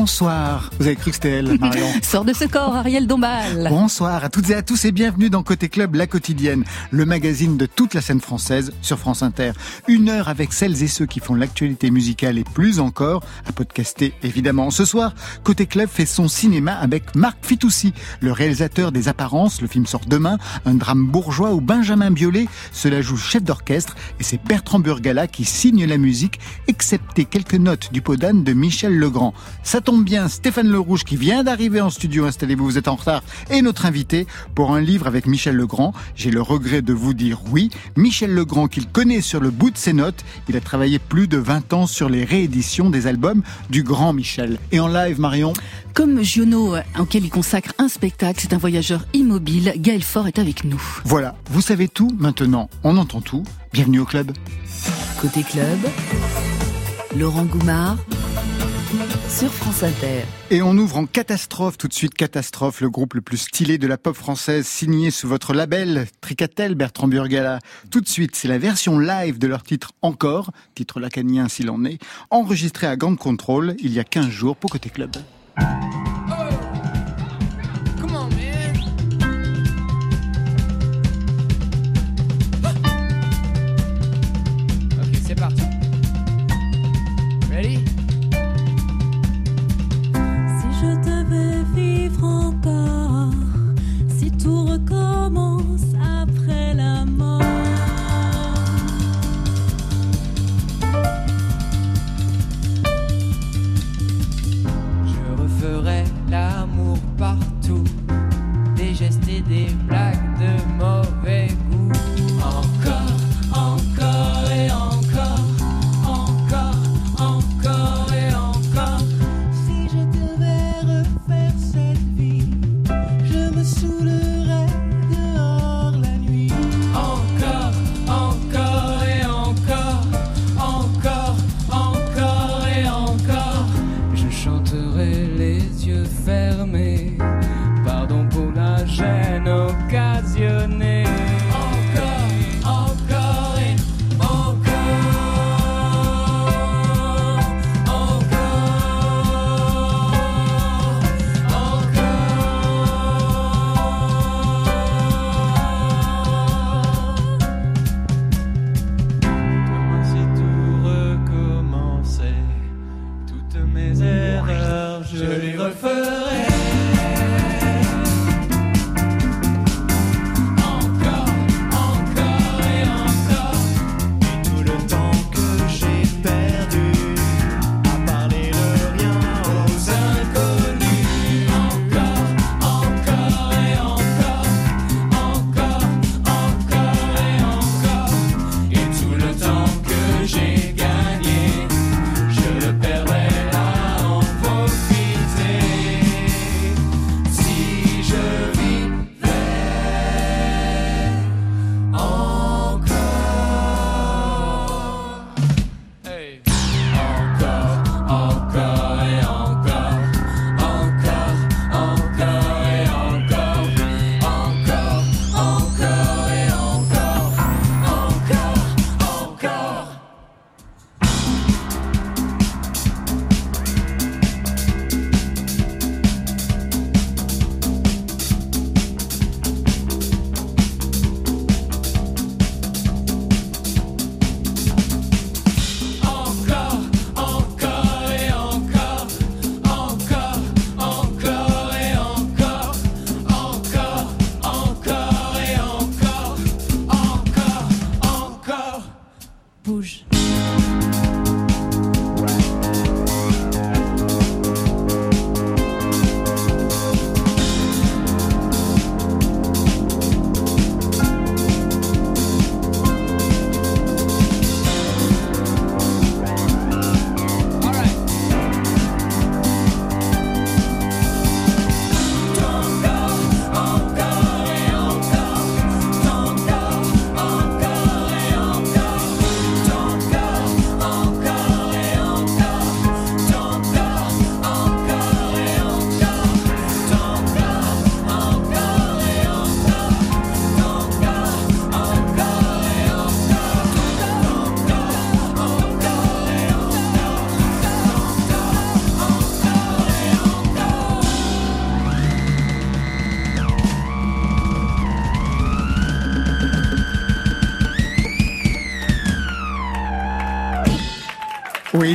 Bonsoir. Vous avez cru que c'était elle, Marion Sors de ce corps, Ariel Dombal. Bonsoir à toutes et à tous et bienvenue dans Côté Club, la quotidienne, le magazine de toute la scène française sur France Inter. Une heure avec celles et ceux qui font l'actualité musicale et plus encore, à podcaster évidemment. Ce soir, Côté Club fait son cinéma avec Marc Fitoussi, le réalisateur des Apparences. Le film sort demain, un drame bourgeois où Benjamin Biolay se la joue chef d'orchestre et c'est Bertrand Burgala qui signe la musique, excepté quelques notes du podane de Michel Legrand. Ça tombe bien, Stéphane Le Rouge qui vient d'arriver en studio, installez-vous, vous êtes en retard, et notre invité pour un livre avec Michel Legrand. J'ai le regret de vous dire oui. Michel Legrand qu'il connaît sur le bout de ses notes, il a travaillé plus de 20 ans sur les rééditions des albums du grand Michel. Et en live, Marion Comme Giono, auquel il consacre un spectacle, c'est un voyageur immobile, Gaël Fort est avec nous. Voilà, vous savez tout maintenant, on entend tout. Bienvenue au club. Côté club, Laurent Goumard sur France Inter. Et on ouvre en catastrophe, tout de suite catastrophe, le groupe le plus stylé de la pop française, signé sous votre label, Tricatel, Bertrand Burgala. Tout de suite, c'est la version live de leur titre Encore, titre lacanien s'il en est, enregistré à Grand Control il y a 15 jours pour Côté Club.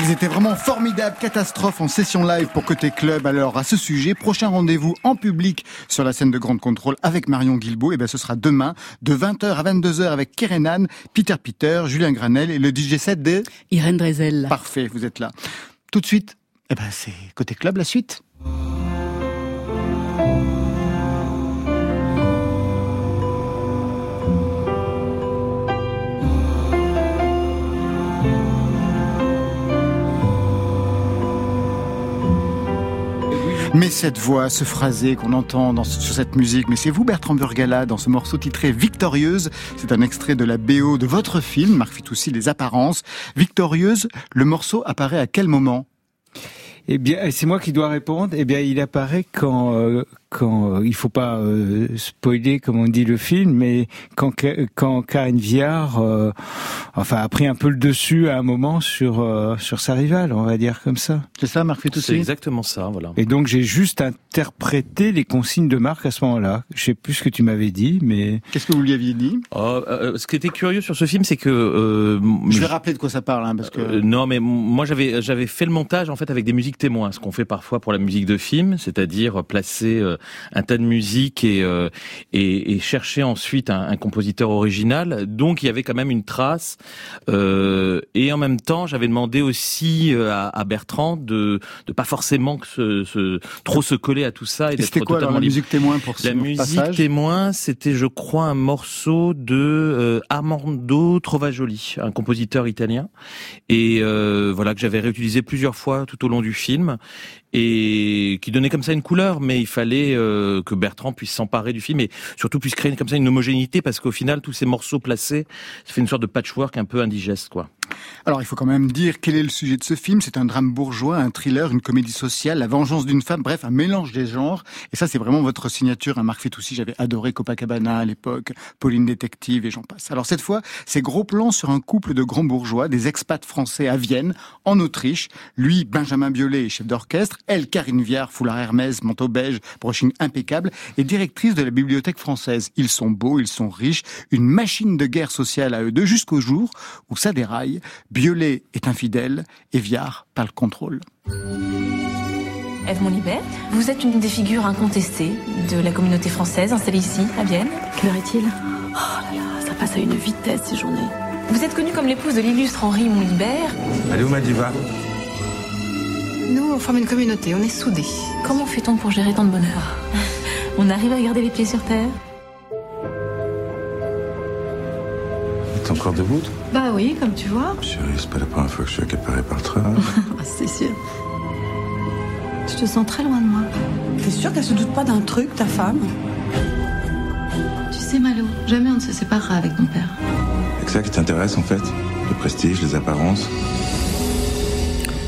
Ils étaient vraiment formidables. Catastrophe en session live pour Côté Club. Alors, à ce sujet, prochain rendez-vous en public sur la scène de Grande Contrôle avec Marion Guilbault. Et eh ben, ce sera demain, de 20h à 22h avec Kerenan, Peter Peter, Julien Granel et le DJ set de Irène Drezel. Parfait, vous êtes là. Tout de suite, eh ben, c'est Côté Club la suite. Mais cette voix, ce phrasé qu'on entend sur cette musique, mais c'est vous Bertrand Burgala dans ce morceau titré Victorieuse. C'est un extrait de la BO de votre film, Marc Fitoussi, Les Apparences. Victorieuse, le morceau apparaît à quel moment? Eh bien, c'est moi qui dois répondre. Eh bien, il apparaît quand euh, quand euh, il faut pas euh, spoiler comme on dit le film, mais quand quand Karine Viard, euh, enfin, a pris un peu le dessus à un moment sur euh, sur sa rivale, on va dire comme ça. C'est ça, Marc Fitoussi? C'est exactement ça, voilà. Et donc j'ai juste interprété les consignes de Marc à ce moment-là. Je sais plus ce que tu m'avais dit, mais qu'est-ce que vous lui aviez dit? Oh, Ce qui était curieux sur ce film, c'est que je vais rappeler de quoi ça parle, hein, parce que non, mais moi j'avais j'avais fait le montage en fait avec des musiques témoins, ce qu'on fait parfois pour la musique de film, c'est-à-dire placer un tas de musique et, euh, et, et, chercher ensuite un, un, compositeur original. Donc il y avait quand même une trace. Euh, et en même temps, j'avais demandé aussi euh, à, à, Bertrand de de pas forcément que ce, ce, trop se coller à tout ça et, c'était quoi alors, la musique témoin pour ce La musique témoin, c'était je crois un morceau de euh, Armando Trovajoli, un compositeur italien, et euh, voilà que j'avais réutilisé plusieurs fois tout au long du film et qui donnait comme ça une couleur, mais il fallait euh, que Bertrand puisse s'emparer du film et surtout puisse créer comme ça une homogénéité parce qu'au final tous ces morceaux placés, ça fait une sorte de patchwork un peu indigeste quoi. Alors il faut quand même dire quel est le sujet de ce film. C'est un drame bourgeois, un thriller, une comédie sociale, la vengeance d'une femme, bref, un mélange des genres. Et ça, c'est vraiment votre signature. Un Marc Fitoussi, j'avais adoré Copacabana à l'époque, Pauline Détective et j'en passe. Alors cette fois, c'est gros plan sur un couple de grands bourgeois, des expats français à Vienne, en Autriche. Lui, Benjamin Biolay, chef d'orchestre. Elle, Karine Viard, foulard Hermès, manteau beige, brushing impeccable, et directrice de la bibliothèque française. Ils sont beaux, ils sont riches, une machine de guerre sociale à eux deux jusqu'au jour où ça déraille Biolay est infidèle et Viard pas le contrôle. Edmond Libert, vous êtes une des figures incontestées de la communauté française installée ici, à Vienne. Quelle heure est-il? Oh là là, ça passe à une vitesse ces journées. Vous êtes connue comme l'épouse de l'illustre Henri Montlibert. Allez où Madiva Nous, on forme une communauté, on est soudés. Comment fait-on pour gérer tant de bonheur On arrive à garder les pieds sur terre T'es encore debout Bah oui, comme tu vois. Chérie, c'est pas la première fois que je suis accaparé par le train. c'est sûr. Je te sens très loin de moi. T'es sûr qu'elle se doute pas d'un truc, ta femme Tu sais, Malo, jamais on ne se séparera avec mon père. C'est ça qui t'intéresse en fait? Le prestige, les apparences?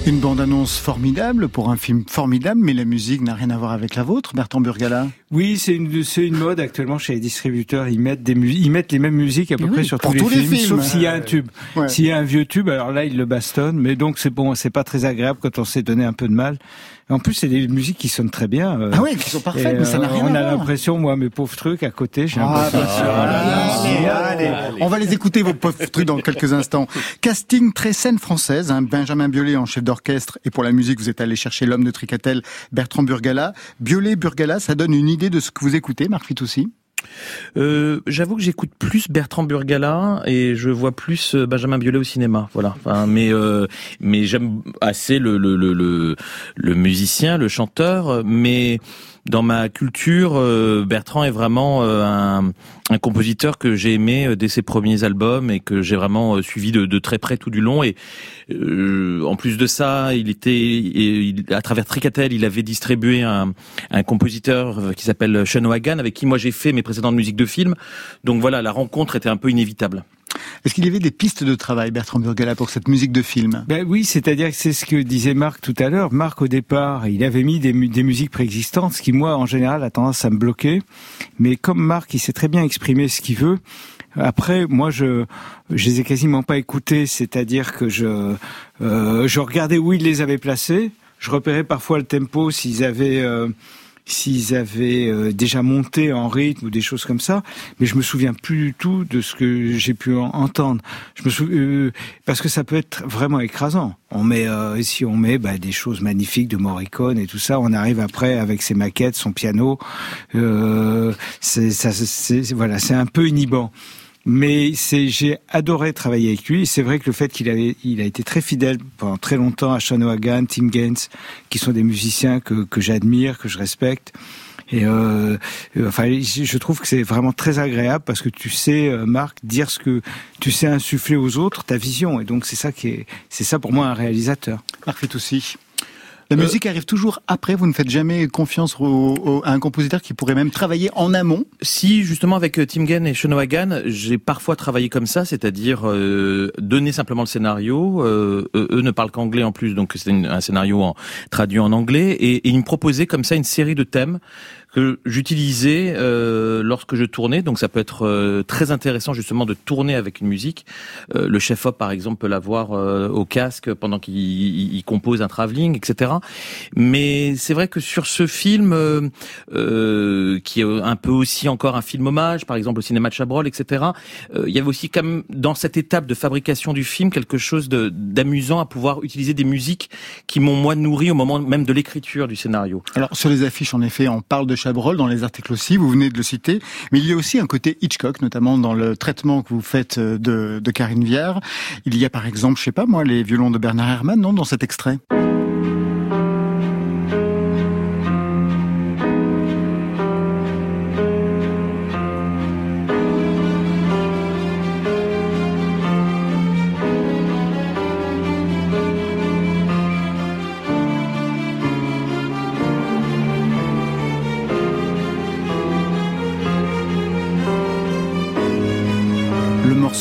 Une bande-annonce formidable pour un film formidable, mais la musique n'a rien à voir avec la vôtre, Bertrand Burgala. Oui, c'est une, c'est une mode actuellement chez les distributeurs. Ils mettent des ils mettent les mêmes musiques à peu près sur tous, les, films, sauf s'il y a un tube. Ouais. S'il y a un vieux tube, alors là, ils le bastonnent. Mais donc, c'est bon, c'est pas très agréable quand on s'est donné un peu de mal. En plus, c'est des musiques qui sonnent très bien. Euh, ah oui, qui sont parfaites, mais ça n'a rien On à a l'impression, moi, mes pauvres trucs à côté, j'ai ah, l'impression. Ah, allez, allez. On va les écouter, vos pauvres trucs, dans quelques instants. Casting très scène française, hein, Benjamin Biolay en chef d'orchestre, et pour la musique, vous êtes allé chercher l'homme de Tricatel, Bertrand Burgala. Biolay, Burgala, ça donne une idée de ce que vous écoutez, Marc Fitoussi euh, J'avoue que j'écoute plus Bertrand Burgala et je vois plus euh, Benjamin Biolay au cinéma. Voilà. Mais euh, mais j'aime assez le, le, le, le, le musicien, le chanteur, mais dans ma culture, euh, Bertrand est vraiment euh, un, un, compositeur que j'ai aimé euh, dès ses premiers albums et que j'ai vraiment suivi de, de, très près tout du long. Et euh, en plus de ça, il était il, à travers Tricatel, il avait distribué un, un compositeur qui s'appelle Sean Wagan, avec qui moi j'ai fait mes précédentes musiques de films. Donc voilà, la rencontre était un peu inévitable. Est-ce qu'il y avait des pistes de travail, Bertrand Burgala, pour cette musique de film? Ben Oui, c'est-à-dire que c'est ce que disait Marc tout à l'heure. Marc, au départ, il avait mis des, des, musiques préexistantes, ce qui, moi, en général, a tendance à me bloquer. Mais comme Marc, il sait très bien exprimer ce qu'il veut, après, moi, je je les ai quasiment pas écoutés, c'est-à-dire que je euh, je regardais où il les avait placés, je repérais parfois le tempo s'ils avaient euh, s'ils avaient euh, déjà monté en rythme ou des choses comme ça, mais je me souviens plus du tout de ce que j'ai pu en- entendre. Je me souviens, euh, parce que ça peut être vraiment écrasant. On met, euh, si on met bah, des choses magnifiques de Morricone et tout ça, on arrive après avec ses maquettes, son piano. Euh, c'est, voilà, c'est un peu inhibant. Mais c'est, j'ai adoré travailler avec lui. C'est vrai que le fait qu'il avait, il a été très fidèle pendant très longtemps à Sean O'Hagan, Tim Gaines, qui sont des musiciens que, que j'admire, que je respecte. Et euh, euh, enfin, je trouve que c'est vraiment très agréable parce que tu sais, euh, Marc, dire ce que tu sais insuffler aux autres, ta vision. Et donc c'est ça qui est, c'est ça pour moi un réalisateur. Marc Fitoussi. La musique arrive toujours après, vous ne faites jamais confiance au- au- à un compositeur qui pourrait même travailler en amont Si justement avec euh, Tim Gann et Sean O'Hagan, j'ai parfois travaillé comme ça, c'est-à-dire euh, donner simplement le scénario. euh, eux, ne parlent qu'anglais en plus, donc c'est un scénario en, traduit en anglais, et, et ils me proposaient comme ça une série de thèmes que j'utilisais euh, lorsque je tournais. Donc ça peut être euh, très intéressant justement de tourner avec une musique. Euh, le chef-op par exemple peut l'avoir euh, au casque pendant qu'il il- il compose un travelling, etc. Mais c'est vrai que sur ce film, euh, euh, qui est un peu aussi encore un film hommage, par exemple au cinéma de Chabrol, etc. il y avait aussi comme dans cette étape de fabrication du film quelque chose d'amusant à pouvoir utiliser des musiques qui m'ont moi nourri au moment même de l'écriture du scénario. Alors sur les affiches, en effet, on parle de dans les articles aussi, vous venez de le citer, mais il y a aussi un côté Hitchcock, notamment dans le traitement que vous faites euh, de, Karine Viard. Il y a par exemple, je sais pas moi, les violons de Bernard Herrmann, non, dans cet extrait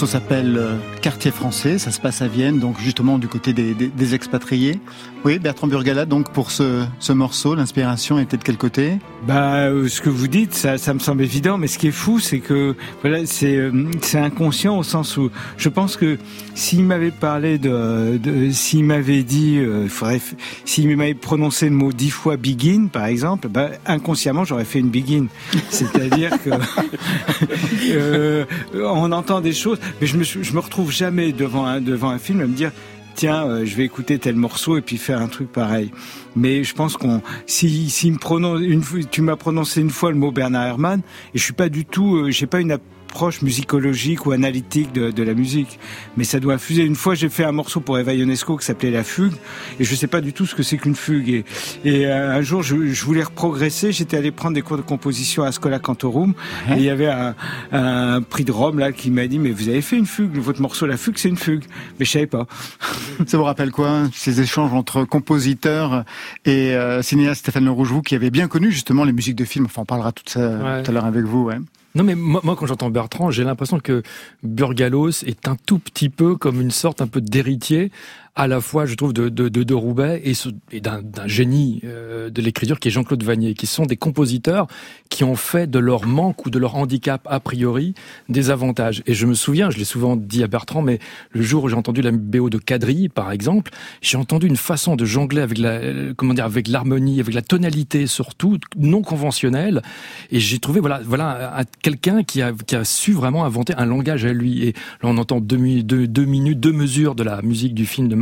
morceau s'appelle euh, Quartier français, ça se passe à Vienne, donc justement du côté des, expatriés. Oui, Bertrand Burgala, donc pour ce, ce morceau, l'inspiration était de quel côté? Bah, euh, ce que vous dites, ça, me semble évident, mais ce qui est fou, c'est que voilà, c'est euh, c'est inconscient au sens où je pense que s'il m'avait parlé de, de s'il m'avait dit, euh, s'il m'avait prononcé le mot dix fois begin, par exemple, bah, inconsciemment j'aurais fait une begin. C'est-à-dire que on entend des choses, mais je me je me retrouve jamais devant un devant un film à me dire tiens, euh, je vais écouter tel morceau et puis faire un truc pareil. Mais je pense qu'on, si, si me prononce une tu m'as prononcé une fois le mot Bernard Herrmann, et je suis pas du tout, euh, j'ai pas une approche musicologique ou analytique de, de la musique, mais ça doit infuser. Une fois, j'ai fait un morceau pour Eva Ionesco qui s'appelait La Fugue, et je sais pas du tout ce que c'est qu'une fugue. Et, et euh, un jour, je, je voulais progresser, j'étais allé prendre des cours de composition à Scola Cantorum, et il y avait un, un prix de Rome là qui m'a dit, mais vous avez fait une fugue, votre morceau La Fugue, c'est une fugue. Mais je savais pas. Ça vous rappelle quoi Ces échanges entre compositeurs et euh, cinéaste Stéphane Le Rougevou qui avait bien connu justement les musiques de films? Enfin, on parlera tout ça Ouais. tout à l'heure avec vous. Ouais. Non, mais moi, quand j'entends Bertrand, j'ai l'impression que Burgalos est un tout petit peu comme une sorte un peu d'héritier, à la fois, je trouve, de, de, de, de Roubaix et, et d'un génie euh, de l'écriture qui est Jean-Claude Vanier, qui sont des compositeurs qui ont fait de leur manque ou de leur handicap a priori des avantages. Et je me souviens, je l'ai souvent dit à Bertrand, mais le jour où j'ai entendu la BO de Quadrille, par exemple, j'ai entendu une façon de jongler avec la, euh, comment dire, avec l'harmonie, avec la tonalité surtout non conventionnelle. Et j'ai trouvé, voilà, voilà, un- quelqu'un qui a, qui a su vraiment inventer un langage à lui. Et là, on entend deux, deux, deux minutes, deux mesures de la musique du film de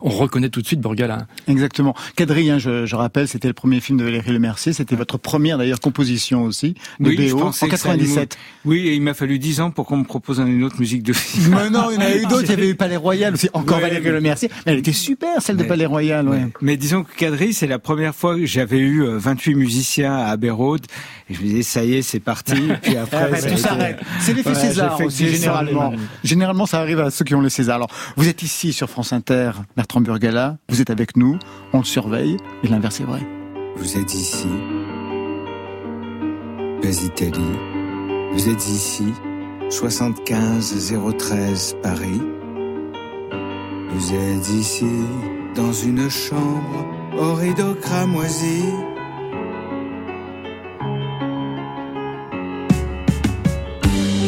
On reconnaît tout de suite Burgala. Exactement. Quadrille, hein, je, je rappelle, c'était le premier film de Valérie Le Mercier. C'était votre première d'ailleurs composition aussi de je BO en que ça allait 97. mou- Oui, et il m'a fallu dix ans pour qu'on me propose une autre musique de film. Mais non, il y en a eu d'autres. Il y avait eu Palais Royal aussi. Encore Ouais, Valérie mais- Le Mercier. Mais elle était super, celle de Mais- Palais Royal. Ouais. Mais disons que Quadrille, c'est la première fois que j'avais eu euh, 28 musiciens à Abbey Road. Et je me disais, ça y est, c'est parti. Et puis après, Arrête, tout s'arrête. C'est l'effet César aussi, généralement. Généralement, ça arrive à ceux qui ont les César. Alors, vous êtes ici sur France Inter, Bertrand Burgala. Vous êtes avec nous. On le surveille. Et l'inverse est vrai. Vous êtes ici, Base Italie. Vous êtes ici, 75 013 Paris. Vous êtes ici, dans une chambre au rideau cramoisi.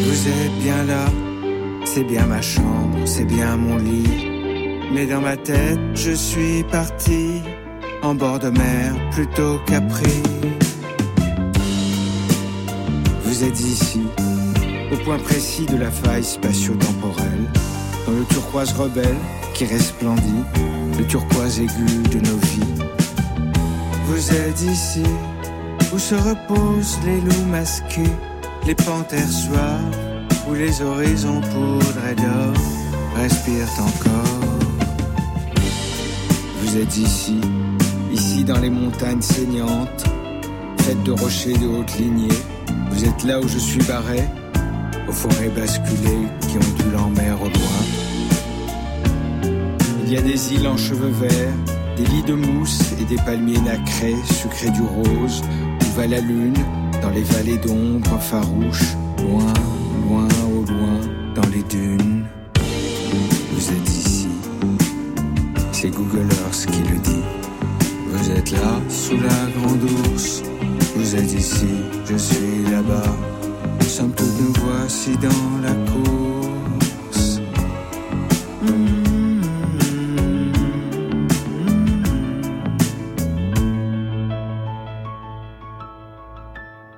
Vous êtes bien là, c'est bien ma chambre, c'est bien mon lit. Mais dans ma tête, je suis parti en bord de mer plutôt qu'à Pris. Vous êtes ici, au point précis de la faille spatio-temporelle, dans le turquoise rebelle qui resplendit, le turquoise aigu de nos vies. Vous êtes ici, où se reposent les loups masqués, les panthères soirs, où les horizons poudrés d'or respirent encore. Vous êtes ici, ici dans les montagnes saignantes, faites de rochers de haute lignée. Vous êtes là où je suis barré, aux forêts basculées qui ondulent en mer au loin. Il y a des îles en cheveux verts, des lits de mousse et des palmiers nacrés, sucrés du rose, où va la lune, dans les vallées d'ombre farouches, loin, loin, au loin, dans les dunes. C'est Google Earth qui le dit. Vous êtes là, sous la grande ours. Vous êtes ici, je suis là-bas. Somme toute, nous voici dans la course.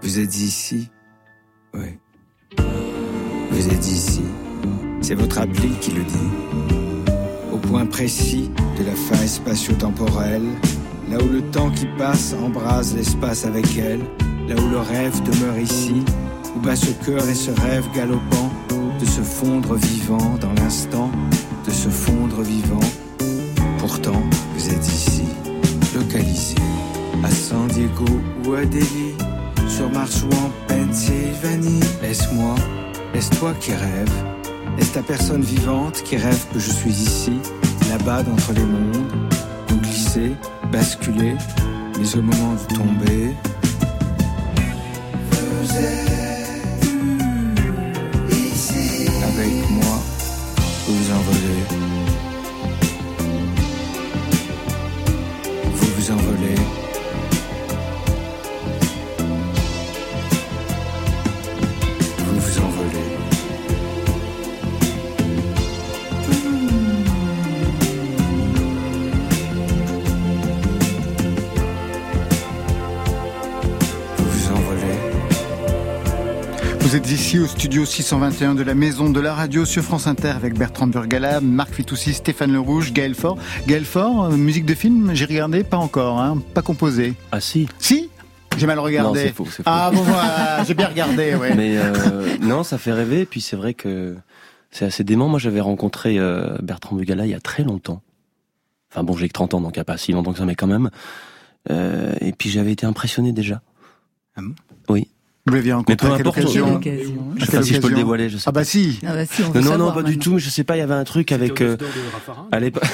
Vous êtes ici? Oui. Vous êtes ici. C'est votre appli qui le dit. De la faille spatio-temporelle, là où le temps qui passe embrase l'espace avec elle, là où le rêve demeure ici, où bat ce cœur et ce rêve galopant, de se fondre vivant dans l'instant, de se fondre vivant. Pourtant, vous êtes ici, localisé, à San Diego ou à Delhi, sur Mars ou en Pennsylvanie. Laisse-moi, laisse-toi qui rêve, laisse ta personne vivante qui rêve que je suis ici, là-bas d'entre les mondes, où glisser, basculer, mais au moment de tomber. Vous êtes ici au studio 621 de la Maison de la Radio sur France Inter avec Bertrand Burgala, Marc Fitoussi, Stéphane Le Rouge, Gaël Faure. Gaël Faure, euh, musique de film, j'ai regardé, pas encore, hein, pas composé. Ah si Si? J'ai mal regardé. Non, c'est faux, c'est faux. Ah bon voilà, j'ai bien regardé, ouais. Mais euh, non, ça fait rêver. Puis c'est vrai que c'est assez dément. Moi, j'avais rencontré euh, Bertrand Bugala il y a très longtemps. Enfin bon, j'ai que 30 ans, donc il n'y a pas si longtemps que ça, mais quand même. Euh, et puis j'avais été impressionné déjà. Ah bon? Vous l'aviez Mais peu rencontré à quelle importe. occasion Je sais pas si je peux le dévoiler, je sais Ah bah si Ah bah si, on Non, non, savoir pas du tout, mais je sais pas, il y avait un truc avec... euh, à l'époque-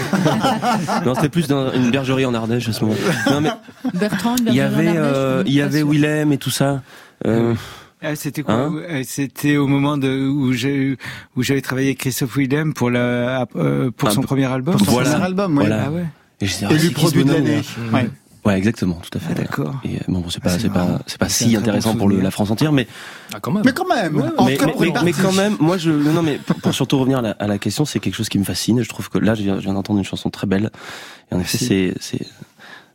non, c'était plus dans une bergerie en Ardèche à ce moment. Non, mais Bertrand, il y avait, euh, il y avait. Willem et tout ça. Euh, Ah, c'était quoi Hein Euh, C'était au moment de où j'ai où j'avais travaillé avec Christophe Willem pour la euh, pour son premier album. Pour son Voilà. premier album, oui. Voilà. Ah ouais. et je ah, ce produit de l'année. Ouais. Ouais, exactement, tout à fait. D'accord. Et euh, bon, bon, c'est pas, c'est c'est pas, c'est pas si intéressant bon pour le, la France entière, mais Ah, quand même. Mais quand même, en mais, tout cas mais, mais- mais quand même, moi, je, non, mais pour, surtout revenir à la, à la question, c'est quelque chose qui me fascine. Je trouve que là, je viens, je viens d'entendre une chanson très belle. Et en effet, c'est, c'est,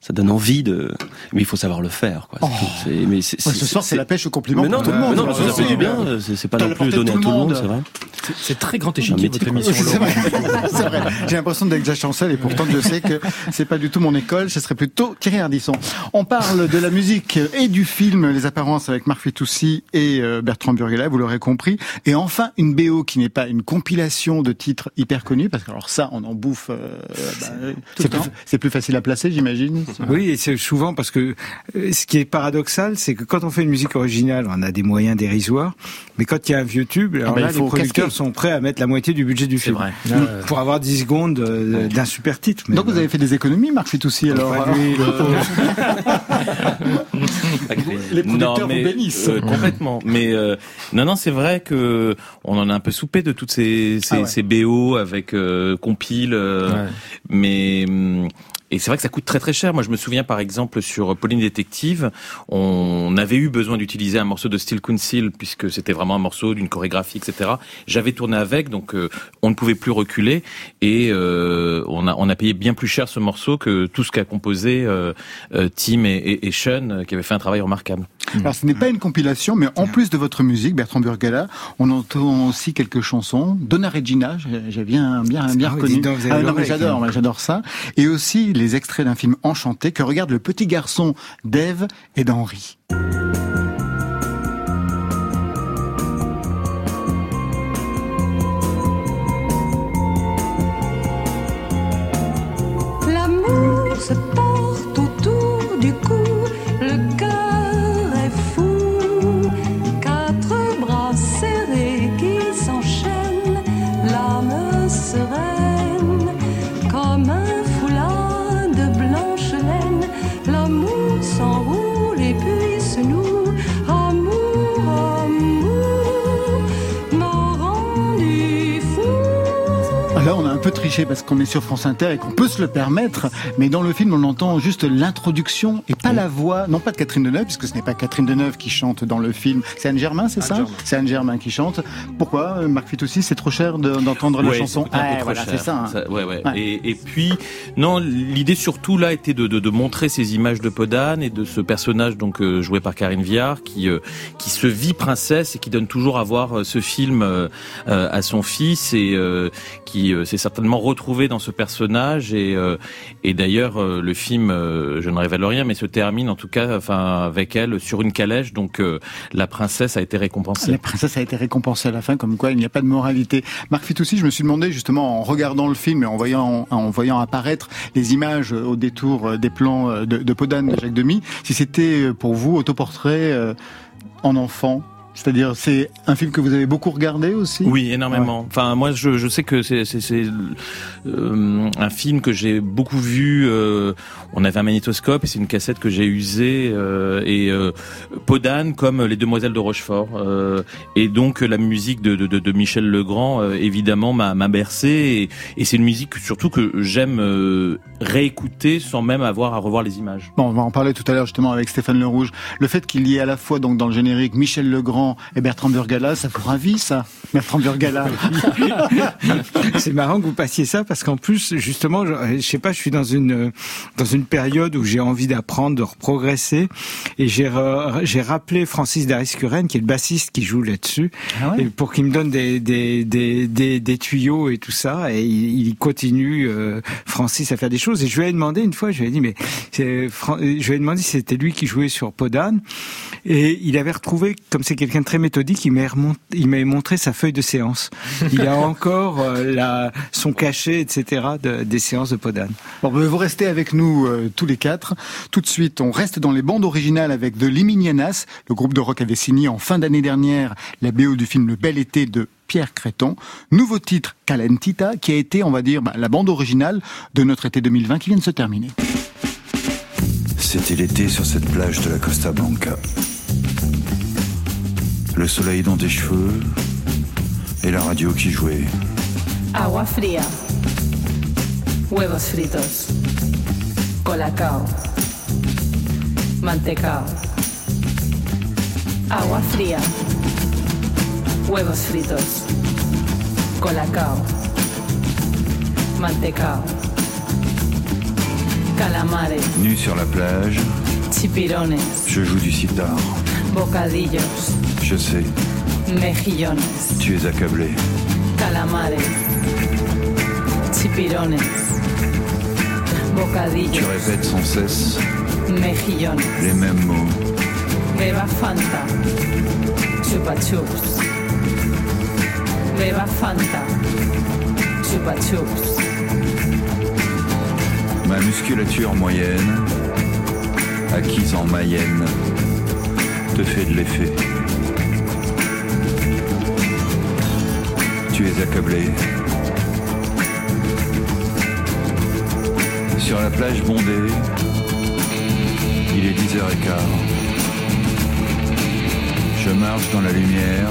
ça donne envie de, mais il faut savoir le faire, quoi. C'est Oh. C'est- mais c'est, Ouais, ce soir, c'est la pêche au compliment mais non, pour tout le mais monde. non, mais ça Voilà. fait du bien. C'est, c'est pas non plus donné à tout le le monde, monde. c'est vrai. C'est- très grand échiquier, votre émission. C'est vrai, vrai. J'ai l'impression d'être Jacques Chancel et pourtant je sais que c'est pas du tout mon école, ce serait plutôt Thierry Ardisson. On parle de la musique et du film Les Apparences avec Marc Fitoussi et euh, Bertrand Burgala, vous l'aurez compris. Et enfin, une BO qui n'est pas une compilation de titres hyper connus, parce que alors ça, on en bouffe, euh, bah, c'est plus, c'est plus facile à placer, j'imagine. Oui, et c'est souvent parce que euh, ce qui est paradoxal, c'est que quand on fait une musique originale, on a des moyens dérisoires, mais quand il y a un vieux tube, alors ben, là, il les faut producteurs. Sont prêts à mettre la moitié du budget du film. vrai. Mm. Pour avoir 10 secondes euh, d'un super titre. Mais Donc vous avez fait des économies, Marc Fitoussi, alors Pas lui, Les producteurs non, mais, vous bénissent. euh, complètement. Mais euh, non, non, c'est vrai que on en a un peu soupé de toutes ces ces, Ah ouais. ces BO avec euh, compile, euh, Ouais. mais hum, et c'est vrai que ça coûte très très cher. Moi, je me souviens par exemple sur Pauline Détective, on avait eu besoin d'utiliser un morceau de Steel Council puisque c'était vraiment un morceau d'une chorégraphie, etc. J'avais tourné avec, donc euh, on ne pouvait plus reculer et euh, on a on a payé bien plus cher ce morceau que tout ce qu'a composé euh, euh, Tim et, et, et Sean, euh, qui avaient fait un travail remarquable. Alors ce n'est pas une compilation, mais en plus de votre musique, Bertrand Burgala, on entend aussi quelques chansons. Donna Regina, j'ai bien bien bien reconnu. Ah, non, l'oreille, mais j'adore, j'adore ça. Et aussi les extraits d'un film enchanté que regarde le petit garçon d'Ève et d'Henri. L'amour se gente parce qu'on est sur France Inter et qu'on peut se le permettre. Mais dans le film, on entend juste l'introduction et pas la voix, non pas de Catherine Deneuve, puisque ce n'est pas Catherine Deneuve qui chante dans le film. C'est Anne Germain, c'est ça. C'est Anne Germain qui chante. Pourquoi, euh, Marc Fitoussi, c'est trop cher de- d'entendre la Ouais, chanson ça un peu Ah, voilà, c'est ça. hein. ouais, ouais. Ouais. Et, et puis, non, l'idée surtout là était de, de, de montrer ces images de Podane et de ce personnage donc euh, joué par Karine Viard qui euh, qui se vit princesse et qui donne toujours à voir euh, ce film à son fils et euh, qui euh, s'est certainement retrouvé dans ce personnage et euh, et d'ailleurs euh, le film, euh, je ne révèle rien, mais se termine en tout cas, enfin avec elle sur une calèche. Donc la princesse a été récompensée. La princesse a été récompensée à la fin, comme quoi il n'y a pas de moralité. Marc Fitoussi, je me suis demandé justement en regardant le film et en voyant, en voyant apparaître les images au détour des plans de, de Podane de Jacques Demy, si c'était pour vous autoportrait en enfant? C'est-à-dire, c'est un film que vous avez beaucoup regardé aussi? Oui, énormément. Enfin, moi, je, je sais que c'est euh, un film que j'ai beaucoup vu. euh, on avait un magnétoscope et c'est une cassette que j'ai usée euh, et euh, Podane comme les Demoiselles de Rochefort euh, et donc la musique de, de, de, Michel Legrand euh, évidemment m'a m'a bercé et, et c'est une musique surtout que j'aime euh, réécouter sans même avoir à revoir les images. Bon, on va en parler tout à l'heure justement avec Stéphane Le Rouge. Le fait qu'il y ait à la fois donc dans le générique Michel Legrand et Bertrand Burgala, ça vous ravit ça Bertrand Burgala? C'est marrant que vous passiez ça parce qu'en plus, justement, je, je sais pas, je suis dans une dans une période où j'ai envie d'apprendre, de progresser, et j'ai j'ai rappelé Francis Dariscuren, qui est le bassiste qui joue là-dessus, Ah ouais? pour qu'il me donne des des, des des des tuyaux et tout ça, et il, il continue euh, Francis à faire des choses. Et je lui ai demandé une fois, je lui ai dit mais je lui ai demandé si c'était lui qui jouait sur Podane, et il avait retrouvé, comme c'est quelqu'un de très méthodique, il m'avait montré sa feuille de séance. Il a encore euh, la, son cachet, etc., de, des séances de Podane. Bon, ben, vous restez avec nous euh, tous les quatre. Tout de suite, on reste dans les bandes originales avec The Liminianas. Le groupe de rock avait signé en fin d'année dernière la BO du film Le Bel Été de Pierre Créton. Nouveau titre, Calentita, qui a été, on va dire, bah, la bande originale de notre été 2020 qui vient de se terminer. C'était l'été sur cette plage de la Costa Blanca. Le soleil dans tes cheveux et la radio qui jouait. Agua fría. Huevos fritos. Colacao. Mantecao. Agua fría. Huevos fritos. Colacao. Mantecao. Calamares. Nu sur la plage, Chipirones. je joue du sitar. Bocadillos. Je sais, Mejillones. tu es accablé. Calamares. Chipirones. Tu Bocadillos. répètes sans cesse Mejillones. les mêmes mots. Beba Fanta. Chupa Chups. Beba Fanta. Chupa Chups. Ma musculature moyenne, acquise en Mayenne, te fait de l'effet. Tu es accablé. Sur la plage bondée, il est 10h15. Je marche dans la lumière.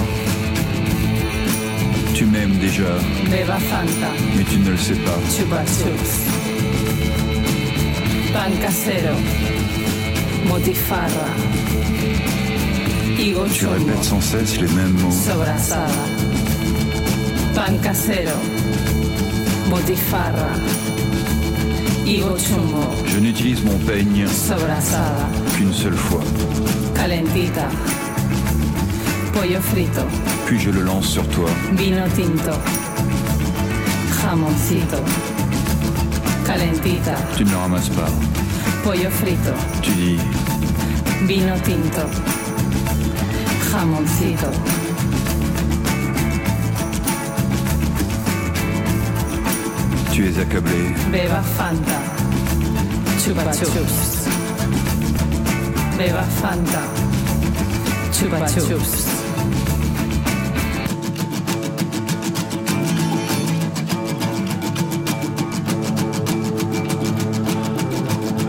Tu m'aimes déjà, Beba Fanta. mais tu ne le sais pas. Chupa Chups. Pan casero. Motifarra. Tu répètes sans cesse les mêmes mots. Sobrasada. Pan casero. Botifarra. Higo chumbo. Je n'utilise mon peigne Sobrasada. qu'une seule fois. Calentita. Pollo frito. Puis je le lance sur toi. Vino tinto. Jamoncito. Calentita. Tu ne le ramasses pas. Pollo frito. Tu dis Vino tinto. Tu es accablé. Beba Fanta. Chupa chups. Beba Fanta. Chupa chups.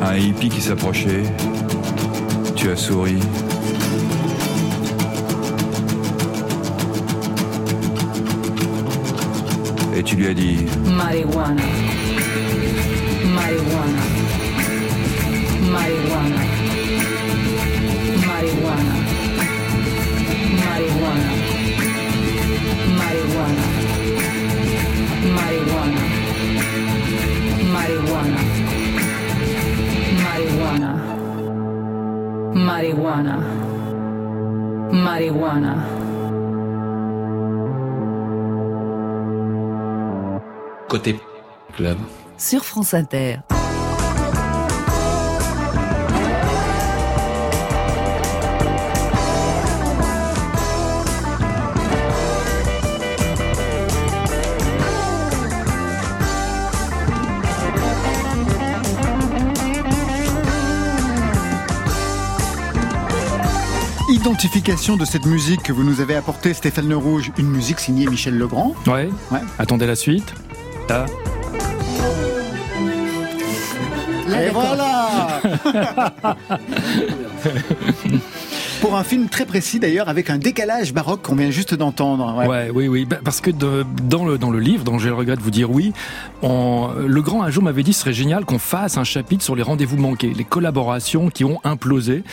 Un hippie qui s'approchait. Tu as souri. Tu lui as dit Marihuana. Marihuana. Marihuana. Marihuana. Marihuana. Marihuana. Marihuana. Marihuana. Marihuana. Marihuana. Marihuana. Côté club. Sur France Inter. Identification de cette musique que vous nous avez apportée, Stéphane Le Rouge, une musique signée Michel Legrand. Ouais. Attendez la suite. Et voilà Pour un film très précis d'ailleurs, avec un décalage baroque qu'on vient juste d'entendre. Ouais. Ouais, oui, oui. Bah, Parce que de- dans, le, dans le livre, dont j'ai le regret de vous dire oui, on- le grand un jour m'avait dit ce serait génial qu'on fasse un chapitre sur les rendez-vous manqués, les collaborations qui ont implosé.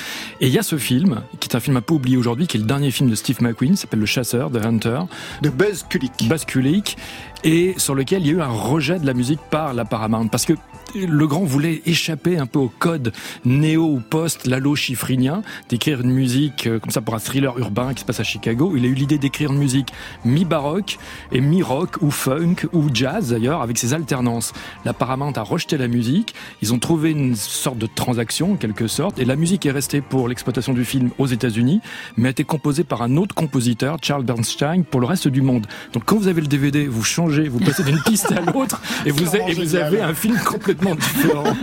Et il y a ce film, qui est un film un peu oublié aujourd'hui, qui est le dernier film de Steve McQueen, qui s'appelle Le Chasseur, The Hunter. De Buzz Kulik. Buzz Kulik. Et sur lequel il y a eu un rejet de la musique par la Paramount. Parce que le grand voulait échapper un peu au code néo ou post lalo chiffrinien d'écrire une musique euh, comme ça pour un thriller urbain qui se passe à Chicago. Il a eu l'idée d'écrire une musique mi-baroque et mi-rock ou funk ou jazz d'ailleurs avec ses alternances. La Paramount a rejeté la musique. Ils ont trouvé une sorte de transaction en quelque sorte et la musique est restée pour l'exploitation du film aux États-Unis mais a été composée par un autre compositeur, Charles Bernstein, pour le reste du monde. Donc quand vous avez le DVD, vous changez, vous passez d'une piste à l'autre et vous, et avez un film complètement différent.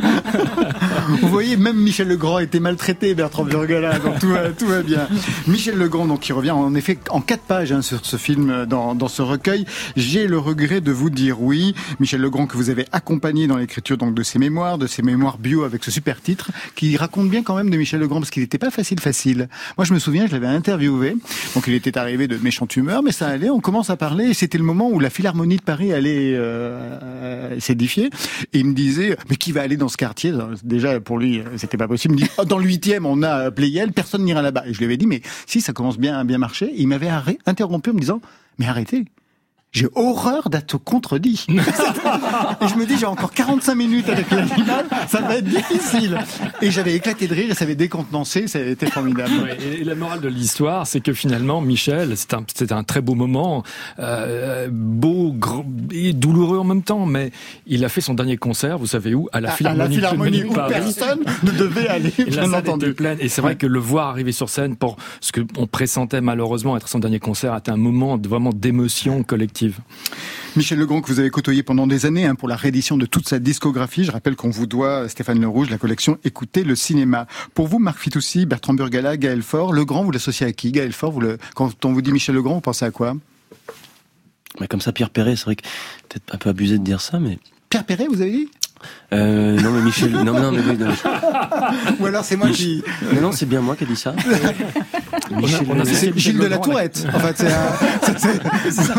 Vous voyez, même Michel Legrand était maltraité, Bertrand Burgala, donc tout va, tout va bien. Michel Legrand, donc, qui revient en effet en quatre pages hein, sur ce film, euh, dans, dans ce recueil. J'ai le regret de vous dire oui. Michel Legrand, que vous avez accompagné dans l'écriture donc de ses mémoires, de ses mémoires bio avec ce super titre, qui raconte bien quand même de Michel Legrand, parce qu'il n'était pas facile, facile. Moi, je me souviens, je l'avais interviewé, donc il était arrivé de méchante humeur, mais ça allait, on commence à parler, et c'était le moment où la Philharmonie de Paris allait euh, euh, s'édifier, il me disait, mais qui va aller dans ce quartier? Déjà, pour lui, c'était pas possible. Il me dit, oh, dans le huitième, on a Playel, personne n'ira là-bas. Et je lui avais dit, mais si, ça commence bien à bien marcher. Il m'avait interrompu en me disant, mais arrêtez. J'ai horreur d'être contredit. et je me dis, j'ai encore 45 minutes avec l'animal, ça va être difficile. Et j'avais éclaté de rire et ça avait décontenancé, ça a été formidable. Ouais, et la morale de l'histoire, c'est que finalement, Michel, c'est un, c'est un très beau moment, euh, beau gr- et douloureux en même temps, mais il a fait son dernier concert, vous savez où? À la À- à Philharmonie, la Philharmonie où Paris. personne ne devait aller, Et bien entendu. pleine. Et c'est vrai Ouais. que le voir arriver sur scène pour ce que on pressentait malheureusement être son dernier concert, était un moment de, vraiment d'émotion collective. Michel Legrand, que vous avez côtoyé pendant des années hein, pour la réédition de toute sa discographie. Je rappelle qu'on vous doit, Stéphane Le Rouge, la collection Écoutez le cinéma. Pour vous, Marc Fitoussi, Bertrand Burgala, Gaël Faure, Legrand, vous l'associez à qui? Gaël Faure, vous le... quand on vous dit Michel Legrand, vous pensez à quoi? Mais comme ça, Pierre Perret, c'est vrai que peut-être un peu abusé de dire ça, mais. Pierre Perret, vous avez dit? Euh, non, mais Michel. Non, non, mais oui, non, mais- Ou alors c'est moi qui... Non, non, c'est bien moi qui ai dit ça. C'est Michel Gilles de la Legrand, Tourette. En fait, c'est un- c'est- c'est-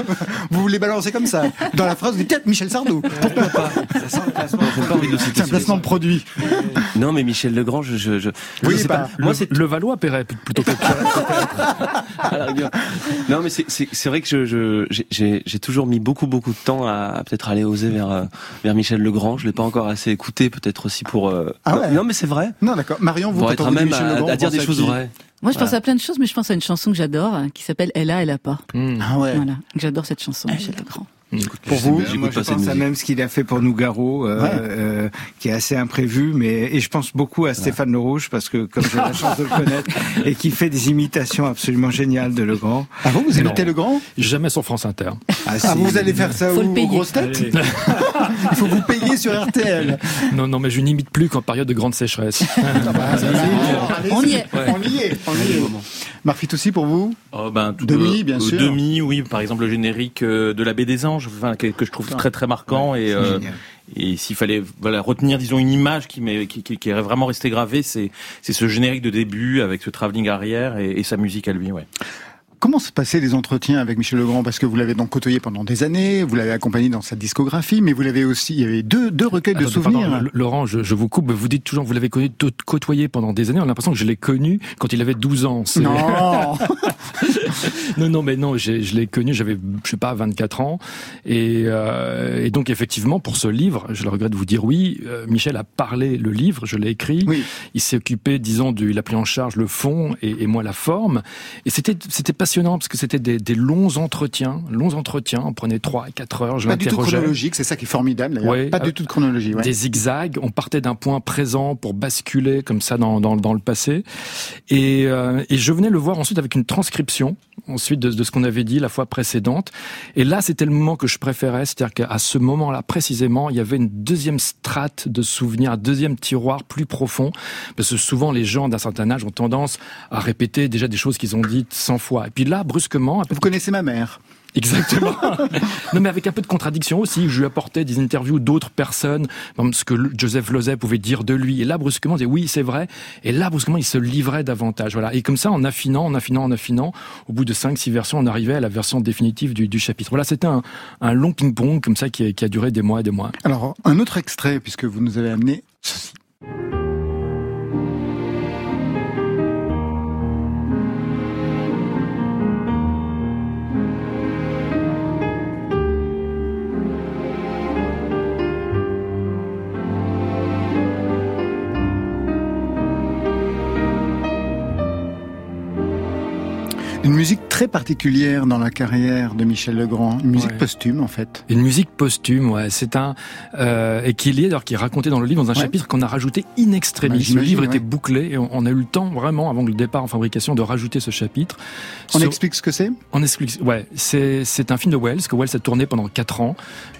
vous voulez balancer comme ça. Dans la phrase, vous dites peut-être Michel Sardou. Pourquoi pas? Ça sent le placement. J'ai pas envie de le citer C'est un placement de produit. Non, mais Michel Legrand, je, je, je, Oui, je sais bah, pas. Moi, c'est le Valois paierait plutôt que. Non, mais c'est- c'est c'est vrai que je- je j'ai- toujours mis beaucoup beaucoup de temps à, à peut-être aller oser vers euh, vers Michel Legrand. Je l'ai pas encore assez écouté, peut-être aussi pour. euh, Ah ouais. non, mais c'est vrai. Non, d'accord. Marion, vous Pour quand être on à vous même Michel à, Legrand, à vous dire des choses vraies. Moi, je pense à plein de choses, mais je pense à une chanson que j'adore, hein, qui s'appelle Elle a, elle a pas. Ah ouais. Voilà, j'adore cette chanson, Michel Legrand. Pour vous, Moi, je pense à même ce qu'il a fait pour Nougaro, euh, Ouais. euh, qui est assez imprévu, mais et je pense beaucoup à Stéphane Le Rouge parce que comme j'ai la chance de le connaître et qui fait des imitations absolument géniales de Legrand. Ah vous, vous Non. imitez le grand Jamais sur France Inter. Ah, Ah, si. vous allez faire ça Faut aux payer. grosses têtes. Il faut vous payer sur RTL. Non, non, mais je n'imite plus qu'en période de grande sécheresse. Allez-y. On y est. On y est. On y est. Marfit aussi pour vous Oh, ben, tout- Demi, bien sûr. Demi, oui. Par exemple, le générique euh, de la Baie des Anges, enfin, que, que je trouve très très marquant et euh, et s'il fallait voilà retenir, disons, une image qui m'est qui, qui, qui est vraiment restée gravée, c'est c'est ce générique de début avec ce travelling arrière et, et sa musique à lui, ouais. Comment se passaient les entretiens avec Michel Legrand? Parce que vous l'avez donc côtoyé pendant des années, vous l'avez accompagné dans sa discographie, mais vous l'avez aussi, il y avait deux, deux recueils de souvenirs. pardon, Laurent, je, je vous coupe. Vous dites toujours, vous l'avez connu, côtoyé pendant des années. On a l'impression que je l'ai connu quand il avait 12 ans. Non non, non, mais non, je l'ai connu, j'avais, je sais pas, 24 ans. Et, euh, et donc, effectivement, pour ce livre, je le regrette de vous dire oui, euh, Michel a parlé le livre, je l'ai écrit. Oui. Il s'est occupé, disons, du, il a pris en charge le fond et, et moi la forme. Et c'était, c'était passionnant parce que c'était des, des longs entretiens, longs entretiens. On prenait 3 4 heures, je Pas du tout chronologique, c'est ça qui est formidable d'ailleurs. Ouais. Pas du tout de chronologie. ouais. Des zigzags, on partait d'un point présent pour basculer comme ça dans, dans, dans le passé. Et, euh, et je venais le voir ensuite avec une transcription de, de ce qu'on avait dit la fois précédente. Et là, c'était le moment que je préférais, c'est-à-dire qu'à ce moment-là précisément, il y avait une deuxième strate de souvenirs, un deuxième tiroir plus profond, parce que souvent les gens d'un certain âge ont tendance à répéter déjà des choses qu'ils ont dites 100 fois. Et puis là, brusquement, Vous connaissez ma mère Exactement. non, mais avec un peu de contradiction aussi. Je lui apportais des interviews d'autres personnes, ce que Joseph Lozay pouvait dire de lui. Et là, brusquement, il disait oui, c'est vrai. Et là, brusquement, il se livrait davantage. Voilà. Et comme ça, en affinant, en affinant, en affinant, au bout de cinq, six versions, on arrivait à la version définitive du, du chapitre. Voilà, c'était un, un long ping-pong comme ça qui a, qui a duré des mois et des mois. Alors, un autre extrait, puisque vous nous avez amené ceci. Une musique très particulière dans la carrière de Michel Legrand, une musique Ouais. posthume en fait. Une musique posthume, ouais. C'est un euh, et qui est lié, d'ailleurs, qui est raconté dans le livre dans un Ouais. chapitre qu'on a rajouté in extremis. Bah, le livre ouais. était bouclé et on, on a eu le temps vraiment avant le départ en fabrication de rajouter ce chapitre. On Sur- explique ce que c'est? On explique. Ouais, c'est c'est un film de Wells que Wells a tourné pendant quatre ans,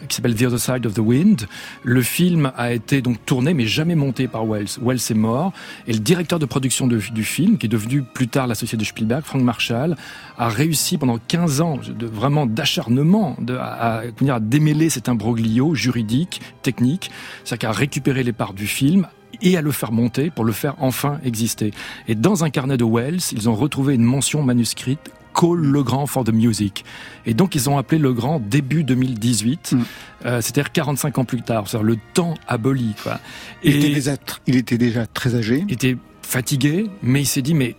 qui s'appelle The Other Side of the Wind. Le film a été donc tourné mais jamais monté par Wells. Wells est mort et le directeur de production de- du film, qui est devenu plus tard l'associé de Spielberg, Frank Marshall, a réussi pendant 15 ans de vraiment d'acharnement de, à, à, démêler cet imbroglio juridique, technique, c'est-à-dire qu'à récupérer les parts du film et à le faire monter pour le faire enfin exister. Et dans un carnet de Wells, ils ont retrouvé une mention manuscrite Call Legrand for the Music. Et donc ils ont appelé Legrand début 2018, Mm. euh, c'est-à-dire 45 ans plus tard, c'est-à-dire le temps aboli. Quoi. il, était déjà, il était déjà très âgé. Il était fatigué, mais il s'est dit mais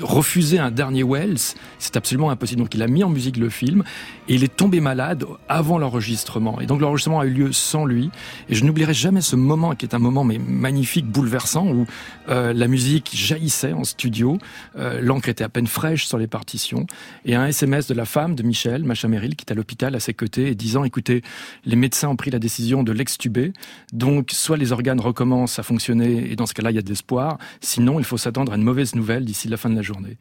refuser un dernier Wells, c'est absolument impossible. Donc il a mis en musique le film et il est tombé malade avant l'enregistrement. Et donc l'enregistrement a eu lieu sans lui. Et je n'oublierai jamais ce moment qui est un moment mais magnifique, bouleversant, où euh, la musique jaillissait en studio, euh, l'encre était à peine fraîche sur les partitions, et un SMS de la femme de Michel, Macha Merrill, qui est à l'hôpital à ses côtés, et disant écoutez, les médecins ont pris la décision de l'extuber, donc soit les organes recommencent à fonctionner, et dans ce cas-là il y a de l'espoir, sinon il faut s'attendre à une mauvaise nouvelle d'ici la fin de la journée.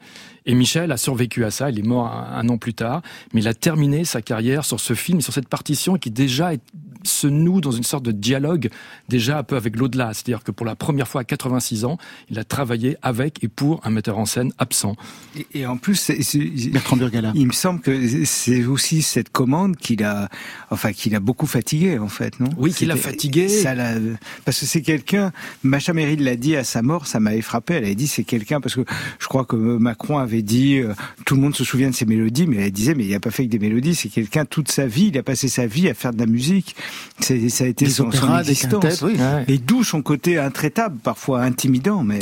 Et Michel a survécu à ça, il est mort un, un an plus tard, mais il a terminé sa carrière sur ce film, et sur cette partition qui déjà est se noue dans une sorte de dialogue déjà un peu avec l'au-delà. C'est-à-dire que pour la première fois à 86 ans, il a travaillé avec et pour un metteur en scène absent. Et, et en plus, c'est- c'est- il me semble que c'est aussi cette commande qu'il a, enfin, qu'il a beaucoup fatigué, en fait, non? Oui, qu'il a fatigué. Ça l'a- parce que c'est quelqu'un, Macha Merrill l'a dit à sa mort, ça m'avait frappé, elle avait dit c'est quelqu'un, parce que je crois que Macron avait dit, euh, tout le monde se souvient de ses mélodies, mais elle disait, mais il a pas fait que des mélodies, c'est quelqu'un toute sa vie, il a passé sa vie à faire de la musique. C'est, ça a été Des son, son opéras, des existence. quintettes, oui. Ouais. Et d'où son côté intraitable, parfois intimidant, mais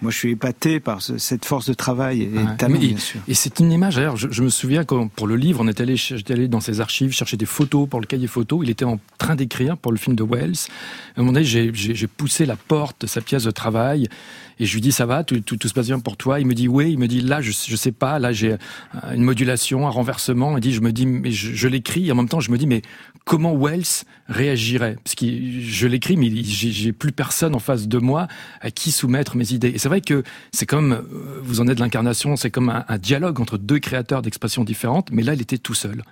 moi je suis épaté par ce- cette force de travail et de Ouais. talent, Mais- bien sûr. Et c'est une image. D'ailleurs, je, je me souviens quand pour le livre, on est allé, j'étais allé dans ses archives chercher des photos pour le cahier photo. Il était en train d'écrire pour le film de Wells. À un moment donné, j'ai poussé la porte de sa pièce de travail et je lui dis ça va, tout, tout, tout se passe bien pour toi. Il me dit oui. Il me dit là, je, je sais pas. Là, j'ai euh, une modulation, un renversement. Il dit je me dis mais je, je l'écris. Et en même temps, je me dis mais comment Wells réagirait Parce que je l'écris, mais j'ai plus personne en face de moi à qui soumettre mes idées. Et c'est vrai que c'est comme, euh, vous en êtes l'incarnation, c'est comme un, un dialogue entre deux créateurs d'expressions différentes, mais là, il était tout seul.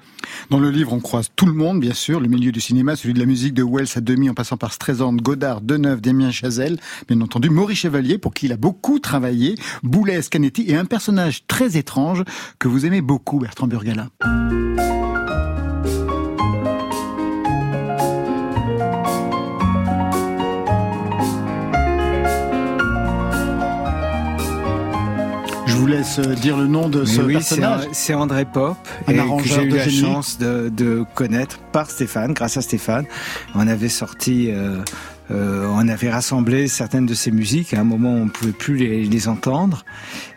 Dans le livre, on croise tout le monde, bien sûr, le milieu du cinéma, celui de la musique de Wells à demi, en passant par Streisand, Godard, Deneuve, Damien Chazelle, bien entendu, Maurice Chevalier, pour qui il a beaucoup travaillé, Boulez, Canetti, et un personnage très étrange que vous aimez beaucoup, Bertrand Burgala. Vous laisse euh, dire le nom de Mais ce oui, personnage. c'est- C'est André Pop, Un et que arrangeur j'ai eu de la génie. chance de, de connaître par Stéphane, grâce à Stéphane. On avait sorti, euh, euh, on avait rassemblé certaines de ses musiques. À un moment, on ne pouvait plus les, les entendre.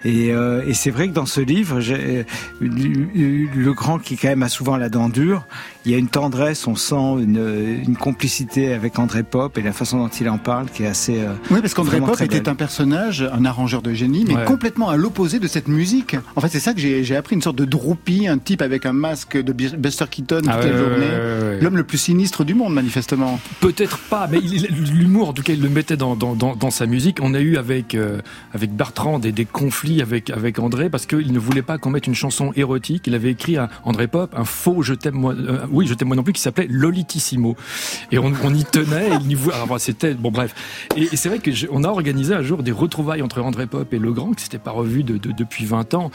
Et, euh, et c'est vrai que dans ce livre, j'ai- le grand qui quand même a souvent la dent dure, il y a une tendresse, on sent une, une complicité avec André Pop et la façon dont il en parle qui est assez. euh, Oui, parce qu'André Pop était belle. un personnage, un arrangeur de génie, mais Ouais. complètement à l'opposé de cette musique. En fait, c'est ça que j'ai appris, une sorte de droupie, un type avec un masque de Buster Keaton toute Ah la journée. ouais, ouais, ouais. L'homme le plus sinistre du monde, manifestement. Peut-être pas, mais il- l'humour, en tout cas, il le mettait dans, dans, dans, sa musique. On a eu avec, euh, avec Bertrand des, des conflits avec, avec André parce qu'il ne voulait pas qu'on mette une chanson érotique. Il avait écrit à André Pop un faux Je t'aime moi, euh, oui, je t'aime moi non plus qui s'appelait Lolitissimo. Et on, on y tenait, et il y voulait- c'était, bon bref. Et, c'est vrai que j'ai- on a organisé un jour des retrouvailles entre André Pop et Legrand qui s'étaient pas revus de, de- depuis 20 ans.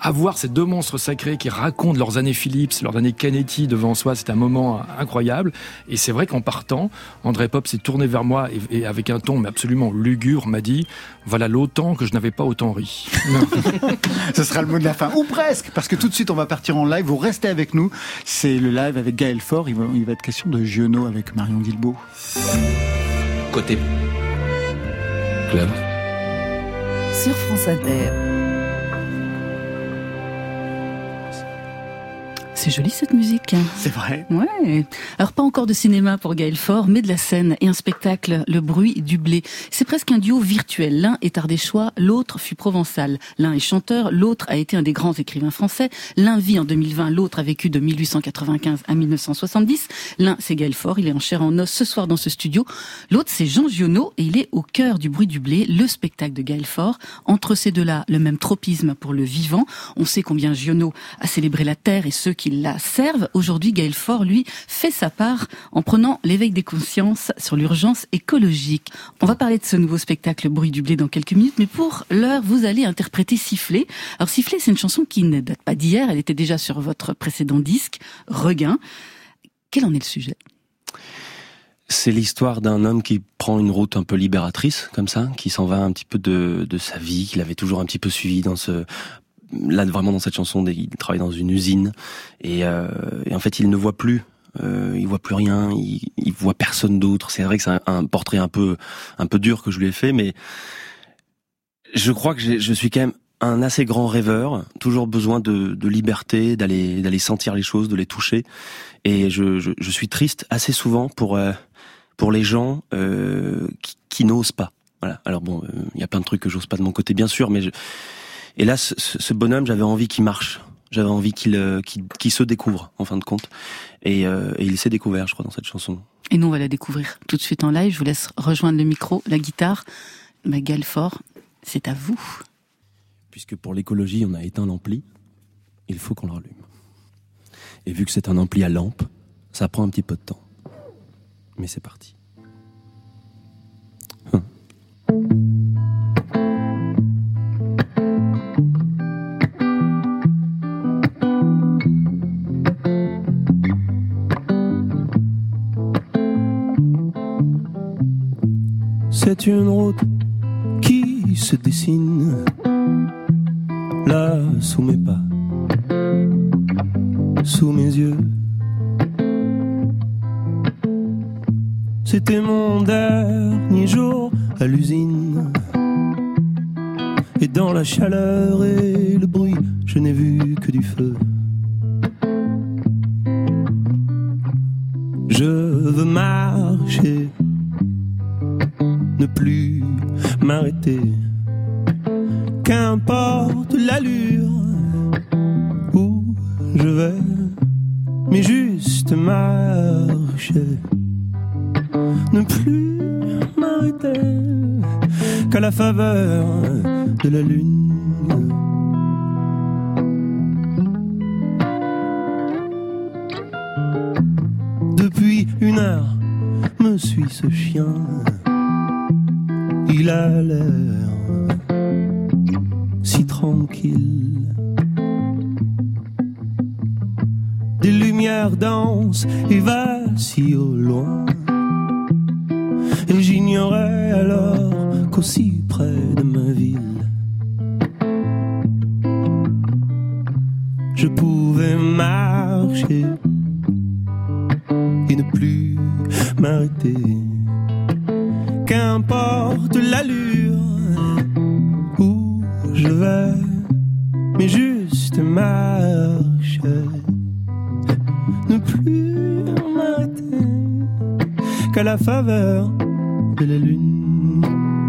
Avoir ces deux monstres sacrés qui racontent leurs années Philips, leurs années Canetti devant soi, c'est un moment incroyable. Et c'est vrai qu'en partant, André Pop s'est tourné vers moi et, et avec un ton mais absolument lugubre m'a dit voilà l'autant que je n'avais pas autant ri. Ce sera le mot de la fin, ou presque, parce que tout de suite on va partir en live. Vous restez avec nous. C'est le live avec Gaël Faure. Il va, il va être question de Giono avec Marion Guilbault. Côté club. Sur France Inter. C'est joli cette musique. C'est vrai. Ouais. Alors pas encore de cinéma pour Gaël Faure, mais de la scène et un spectacle, Le bruit du blé. C'est presque un duo virtuel. L'un est ardéchois, l'autre fut provençal. L'un est chanteur, l'autre a été un des grands écrivains français. L'un vit en 2020, l'autre a vécu de 1895 à 1970. L'un c'est Gaël Faure, il est en chair en os ce soir dans ce studio. L'autre c'est Jean Giono et il est au cœur du bruit du blé, le spectacle de Gaël Faure. Entre ces deux-là, le même tropisme pour le vivant. On sait combien Giono a célébré la terre et ceux qui la servent. Aujourd'hui, Gaël Faure, lui, fait sa part en prenant l'éveil des consciences sur l'urgence écologique. On va parler de ce nouveau spectacle Bruit du blé dans quelques minutes, mais pour l'heure, vous allez interpréter Sifflet. Alors Sifflet, c'est une chanson qui ne date pas d'hier, elle était déjà sur votre précédent disque, Regain. Quel en est le sujet? C'est l'histoire d'un homme qui prend une route un peu libératrice, comme ça, qui s'en va un petit peu de, de sa vie, qu'il avait toujours un petit peu suivi dans ce... Là, vraiment dans cette chanson, il travaille dans une usine, et, euh, et en fait, il ne voit plus euh, il voit plus rien, il, il voit personne d'autre. C'est vrai que c'est un, portrait un peu, un peu dur que je lui ai fait, mais je crois que je suis quand même un assez grand rêveur, toujours besoin de, de liberté, d'aller, d'aller sentir les choses, de les toucher. Et je, je, je suis triste assez souvent pour, euh, pour les gens euh, qui, qui n'osent pas. Voilà. Alors bon, il euh, y a plein de trucs que j'ose pas de mon côté, bien sûr, mais je... et là, ce, ce bonhomme, j'avais envie qu'il marche. J'avais envie qu'il euh, qu'il qu'il se découvre, en fin de compte. Et, euh, et il s'est découvert, je crois, dans cette chanson. Et nous, on va la découvrir tout de suite en live. Je vous laisse rejoindre le micro, la guitare. Magal Fort, c'est à vous. Puisque pour l'écologie, on a éteint l'ampli, il faut qu'on le rallume. Et vu que c'est un ampli à lampe, Ça prend un petit peu de temps. Mais c'est parti. C'est une route qui se dessine là sous mes pas, sous mes yeux. C'était mon dernier jour à l'usine. Et dans la chaleur et le bruit, je n'ai vu que du feu. Je veux marcher, faveur de la lune. Qu'à la faveur de la lune.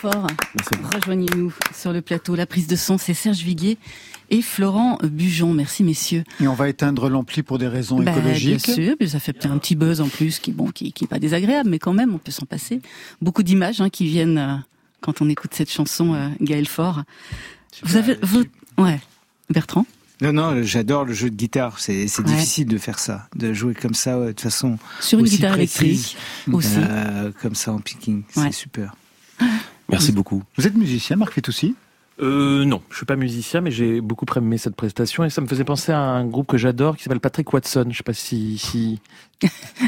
Faure. Rejoignez-nous sur le plateau. La prise de son, c'est Serge Viguier et Florent Bujon. Merci messieurs. Et on va éteindre l'ampli pour des raisons Bah, écologiques. Bien sûr, ça fait peut-être un petit buzz en plus qui bon qui, qui est pas désagréable, mais quand même on peut s'en passer. Beaucoup d'images hein, qui viennent euh, quand on écoute cette chanson euh, Gaël Faure. Vous avez vous, ouais Bertrand? Non, non, j'adore le jeu de guitare. C'est c'est Ouais. difficile de faire ça, de jouer comme ça ouais, de façon Sur une aussi guitare précise, électrique aussi. euh, comme ça en picking. Ouais. C'est super. Merci beaucoup. Vous êtes musicien, Marc Fitoussi? Euh, non, je suis pas musicien, mais j'ai beaucoup aimé cette prestation et ça me faisait penser à un groupe que j'adore qui s'appelle Patrick Watson. Je sais pas si, si...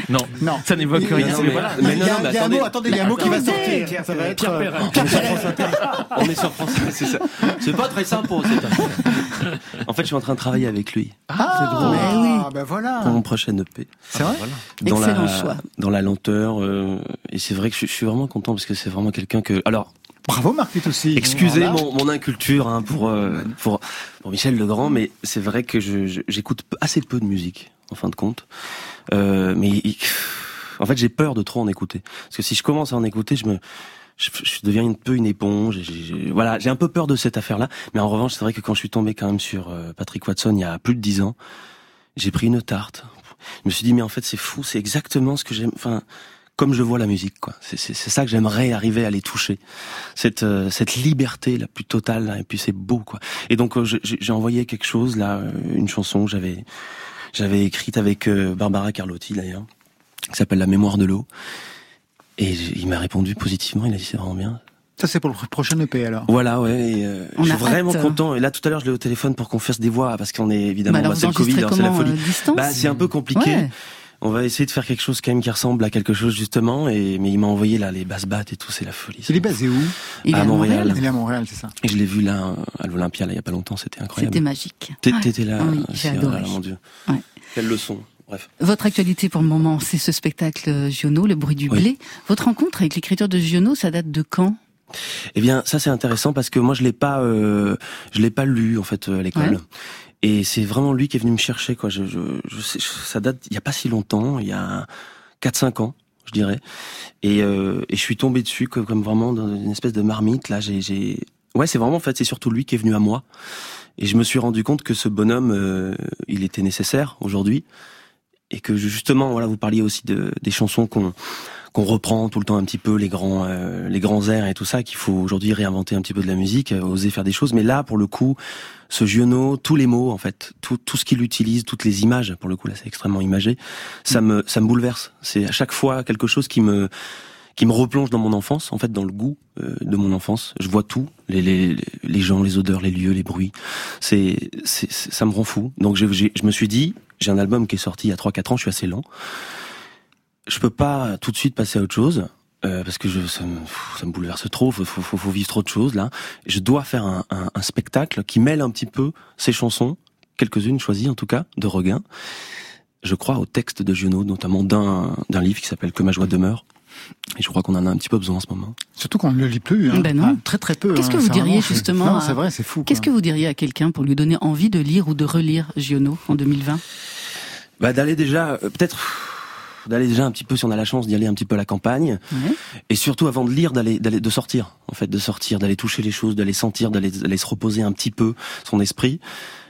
non, non, ça n'évoque rien. mais voilà. mais non, non, mais Il y a un attendez. mot, attendez, il y a un mot qui va sortir. Pierre, Ça va être, Pierre euh. Pierre On est sur France Inter, c'est ça. C'est pas très simple pour c'est En fait, je suis en train de travailler avec lui. Ah, c'est drôle. Ah, ben voilà. Pour mon prochain EP. C'est vrai dans Excellent la, choix. Dans la lenteur. euh, et c'est vrai que je, je suis vraiment content parce que c'est vraiment quelqu'un que. Alors. Bravo Marc aussi. Excusez Voilà. mon, mon inculture hein, pour, euh, pour pour Michel Legrand, mais c'est vrai que j'écoute assez peu de musique en fin de compte. Euh, mais il- en fait, j'ai peur de trop en écouter parce que si je commence à en écouter, je me je, je deviens un peu une éponge. j'ai- voilà, j'ai un peu peur de cette affaire-là. Mais en revanche, c'est vrai que quand je suis tombé quand même sur euh, Patrick Watson il y a plus de dix ans, j'ai pris une tarte. Je me suis dit mais en fait c'est fou, c'est exactement ce que j'aime. Enfin, comme je vois la musique, quoi. C'est ça que j'aimerais arriver à les toucher. Cette euh, cette liberté la plus totale. là, et puis c'est beau, quoi. Et donc euh, j'ai envoyé quelque chose là, euh, une chanson que j'avais j'avais écrite avec Barbara Carlotti d'ailleurs, qui s'appelle La mémoire de l'eau. Et il m'a répondu positivement. Il a dit c'est vraiment bien. Ça c'est pour le prochain EP alors. Voilà, ouais. et, euh, On je suis a vraiment hâte. content. Et là, tout à l'heure, je l'ai au téléphone pour qu'on fasse des voix parce qu'on est évidemment, Bah alors, bah, c'est le Covid, hein, c'est la folie. euh, bah, c'est un peu compliqué. Ouais. On va essayer de faire quelque chose quand même qui ressemble à quelque chose justement. Et mais il m'a envoyé là les basses battes et tout, c'est la folie. Il est basé où? Il est à Montréal. Il est à Montréal, c'est ça. Et je l'ai vu là à l'Olympia là il y a pas longtemps, c'était incroyable. C'était magique. T'étais là. Ah oui, j'ai adoré. là là, mon Dieu. Ouais. Quelle leçon. Bref. Votre actualité pour le moment, c'est ce spectacle euh, Giono, Le bruit du Oui. blé. Votre rencontre avec l'écriture de Giono, ça date de quand? Eh bien, ça c'est intéressant parce que moi je l'ai pas, euh, je l'ai pas lu en fait euh, à l'école. Ouais. Et c'est vraiment lui qui est venu me chercher quoi. Je, je, je ça date il y a pas si longtemps, il y a 4-5 ans, je dirais. Et, euh, et je suis tombé dessus comme, vraiment dans une espèce de marmite. Là, j'ai, j'ai, ouais, c'est vraiment en fait c'est surtout lui qui est venu à moi. Et je me suis rendu compte que ce bonhomme, euh, il était nécessaire aujourd'hui et que justement, voilà, vous parliez aussi de, des chansons qu'on qu'on reprend tout le temps un petit peu les grands euh, les grands airs et tout ça qu'il faut aujourd'hui réinventer un petit peu de la musique euh, oser faire des choses mais là pour le coup ce Giono tous les mots en fait tout tout ce qu'il utilise toutes les images pour le coup là c'est extrêmement imagé ça me ça me bouleverse c'est à chaque fois quelque chose qui me qui me replonge dans mon enfance, en fait, dans le goût euh, de mon enfance. Je vois tout, les, les, les gens, les odeurs, les lieux, les bruits. C'est, c'est, ça me rend fou. Donc j'ai- je me suis dit, j'ai un album qui est sorti il y a 3-4 ans, je suis assez lent. Je peux pas tout de suite passer à autre chose. Euh, parce que je, ça, me, ça me bouleverse trop, faut, faut, faut, faut vivre trop de choses là. Je dois faire un, un, un spectacle qui mêle un petit peu ces chansons, quelques-unes choisies en tout cas, de Regain. Je crois au texte de Giono, notamment d'un d'un livre qui s'appelle Que ma joie demeure. Et je crois qu'on en a un petit peu besoin en ce moment. Surtout qu'on ne le lit plus. Hein. Ben non. Ah, très très peu. Qu'est-ce que hein. vous C'est diriez vraiment- justement Non, à- c'est vrai, c'est fou. Qu'est-ce que vous diriez à quelqu'un pour lui donner envie de lire ou de relire Giono en 2020 Bah d'aller déjà, euh, peut-être d'aller déjà un petit peu si on a la chance d'y aller un petit peu à la campagne. Et surtout avant de lire d'aller d'aller de sortir en fait de sortir d'aller toucher les choses d'aller sentir d'aller d'aller se reposer un petit peu son esprit.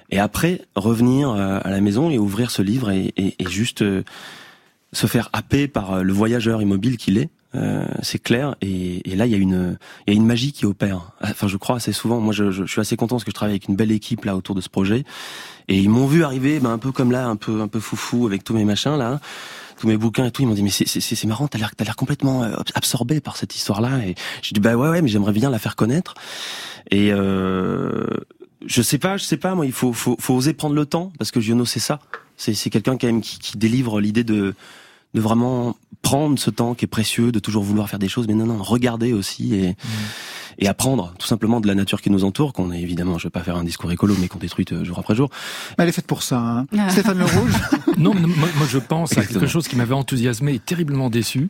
Et après revenir euh, à la maison et ouvrir ce livre et, et, et juste euh, se faire happer par euh, le voyageur immobile qu'il est euh, c'est clair. Et, et là il y a une il y a une magie qui opère. Enfin je crois assez souvent moi je, je, je suis assez content parce que je travaille avec une belle équipe là autour de ce projet. Et ils m'ont vu arriver ben, un peu comme là un peu un peu foufou avec tous mes machins là tous mes bouquins et tout ils m'ont dit mais c'est marrant t'as l'air t'as l'air complètement euh, absorbé par cette histoire là et j'ai dit bah ouais ouais mais j'aimerais bien la faire connaître. Et euh, je sais pas je sais pas moi il faut faut faut oser prendre le temps parce que Giono c'est ça. C'est c'est quelqu'un quand même qui, qui délivre l'idée de de vraiment prendre ce temps qui est précieux, de toujours vouloir faire des choses, mais non, non, regarder aussi et, et apprendre tout simplement de la nature qui nous entoure, qu'on est évidemment, je vais pas faire un discours écolo, mais qu'on détruit euh, jour après jour. Mais elle est faite pour ça. Hein. Stéphane Le Rouge. Non, mais moi, moi, je pense à quelque chose qui m'avait enthousiasmé et terriblement déçu.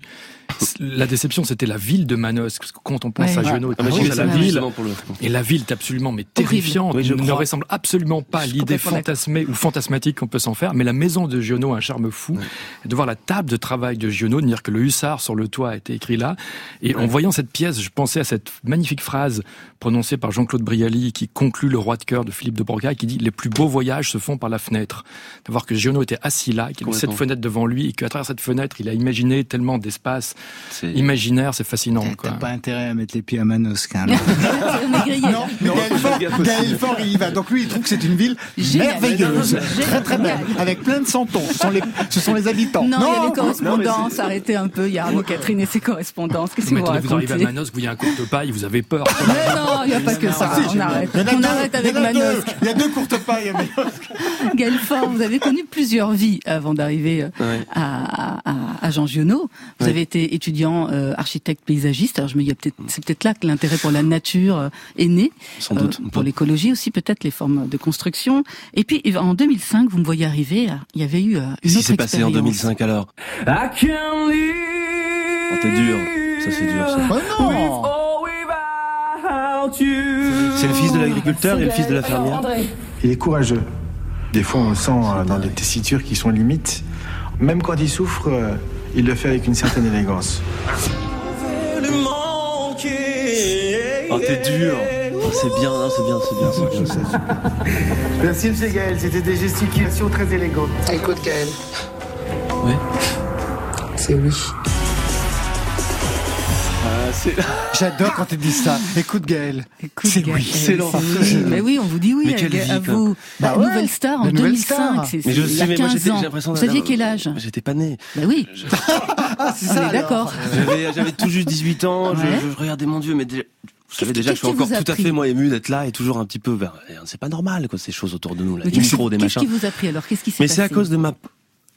La déception, c'était la ville de Manos. Parce que quand on pense Ouais. à Giono, Ah, pense vu à ça, la ville. justement, pour le- Et la ville est absolument mais terrifiante. Oui, je ne ressemble absolument pas à l'idée fantasmée ou fantasmatique qu'on peut s'en faire. Mais la maison de Giono a un charme fou. Et de voir la table de travail de Giono, de dire que le hussard sur le toit a été écrit là. Et en voyant cette pièce, je pensais à cette magnifique phrase prononcée par Jean-Claude Brialy qui conclut le roi de cœur de Philippe de Broca qui dit les plus beaux voyages se font par la fenêtre. De voir que Giono était assis là, qu'il avait cette fenêtre devant lui et qu'à travers cette fenêtre, il a imaginé tellement d'espace imaginaire, c'est fascinant. T'as pas intérêt à mettre les pieds à Manos, quand même. On est grillé. Non, Gaël Gaël Faure, il y va. Donc lui, il trouve que c'est une ville Génial. merveilleuse, Génial. très très belle, avec plein de santons. Ce sont les, ce sont les habitants. Non, il y a les non, correspondances. Arrêtez un peu. Il y a Arnaud Catherine et ses correspondances. Qu'est-ce que vous attendez, vous arrivez à racontez Manos, vous voyez un courte paille, vous avez fait peur. Mais non, il n'y a pas que ça. On arrête. On deux, arrête avec. Manosque. Il y a deux courtes pailles à Manosque. Gaël vous avez connu plusieurs vies avant d'arriver euh, à, à, à Jean Giono. Vous avez été étudiant euh, architecte paysagiste. Alors je me dis, peut-être- c'est peut-être là que l'intérêt pour la nature euh, est né. Sans doute. Euh, pour l'écologie aussi, peut-être les formes de construction. Et puis en 2005, vous me voyez arriver. Il y avait eu une Qu'est-ce qui s'est passé en expérience. 2005 alors? Oh, t'es dur. Ça, c'est dur, ça. Oh non C'est le fils de l'agriculteur et le fils de la fermière. Il est courageux. Des fois, on le sent euh, dans des tessitures qui sont limites. Même quand il souffre, euh, il le fait avec une certaine élégance. Oh, t'es dur. Oh, c'est bien, non, c'est bien, c'est bien, c'est bien. c'est bien. Merci, M. Gaël. C'était des gesticulations très élégantes. Écoute, Gaël. Ouais. C'est oui. J'adore quand tu dis ça. Écoute Gaël. Écoute, C'est Gaël, oui, c'est oui. Mais oui, on vous dit oui Mais à, quelle à vie, quoi. vous. Bah la ouais, nouvelle star en la nouvelle 2005, star. c'est Mais je il y sais, a mais moi 15 j'étais, ans. j'ai l'impression Vous saviez quel âge? J'étais pas né. Bah oui, Ah, c'est on ça. d'accord. J'avais, j'avais tout juste 18 ans. je- Ouais. Je, je regardais mon Dieu, mais déjà, vous savez Qu'est-ce déjà, qui- je suis qu'est-ce encore tout à fait moi ému d'être là et toujours un petit peu. C'est pas normal quoi ces choses autour de nous là, Mais des Qu'est-ce micros, des qu'est-ce machins. qui vous a pris alors? Qu'est-ce qui s'est Mais passé c'est à cause de ma,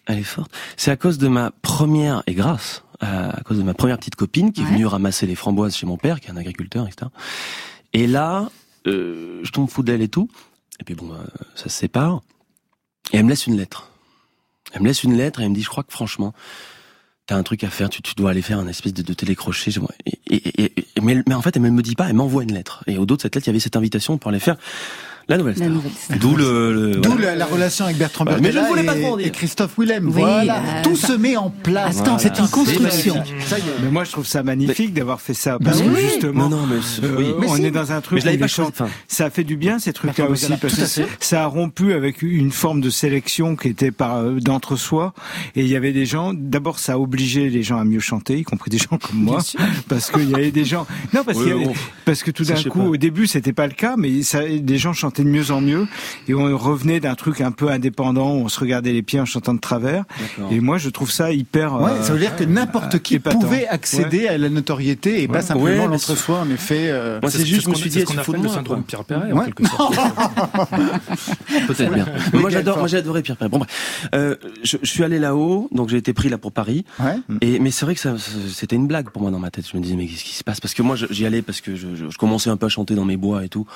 elle est forte. C'est à cause de ma première et grâce à, à cause de ma première petite copine qui est Ouais. venue ramasser les framboises chez mon père, qui est un agriculteur, etc. Et là, euh, je tombe fou d'elle et tout. Et puis bon, euh, ça se sépare. Et elle me laisse une lettre. Elle me laisse une lettre et elle me dit, je crois que franchement, t'as un truc à faire, tu, tu dois aller faire un espèce de, de télécrochet. Et, et, et- et- mais, mais en fait, elle me le dit pas, elle m'envoie une lettre. Et au dos de cette lettre, il y avait cette invitation pour aller faire la nouvelle La star. nouvelle star. D'où le, le- D'où voilà. la, la relation avec Bertrand Voilà. Mais je voulais pas trop en et, dire. et Christophe Willem. Oui, voilà, euh, tout se met en place. Attends, c'est une construction. Ça y est. Mais moi, je trouve ça magnifique d'avoir fait ça. Parce Bah que oui. justement, Non, non, mais c'est- euh, oui. Mais on si. est dans un Mais truc je l'avais où pas. Enfin, ça a fait du bien ces trucs-là aussi parce que ça a rompu avec une forme de sélection qui était par euh, d'entre-soi et il y avait des gens d'abord ça a obligé les gens à mieux chanter y compris des gens comme moi parce qu'il y avait des gens non parce Oui, qu'il y avait- bon. parce que tout d'un je coup pas. au début c'était pas le cas mais ça les gens chantaient de mieux en mieux et on revenait d'un truc un peu indépendant où on se regardait les pieds en chantant de travers et moi je trouve ça hyper Ouais, euh, ça veut dire que n'importe qui épatant. pouvait accéder à la notoriété et pas simplement Ouais, mais l'entre-soi, en effet. euh, Moi, c'est juste, je me ce suis dit, ce qu'on de appelle le moi, syndrome. Pierre Perret, en Ouais. quelque sorte. Peut-être bien. Mais moi j'adore, moi j'ai adoré Pierre Perret. Bon, bref. Euh, je, je suis allé là-haut, donc j'ai été pris là pour Paris. Ouais. Et mais c'est vrai que c'était une blague pour moi dans ma tête. Je me disais mais qu'est-ce qui se passe? Parce que moi j'y allais parce que je, je- je commençais un peu à chanter dans mes bois et tout.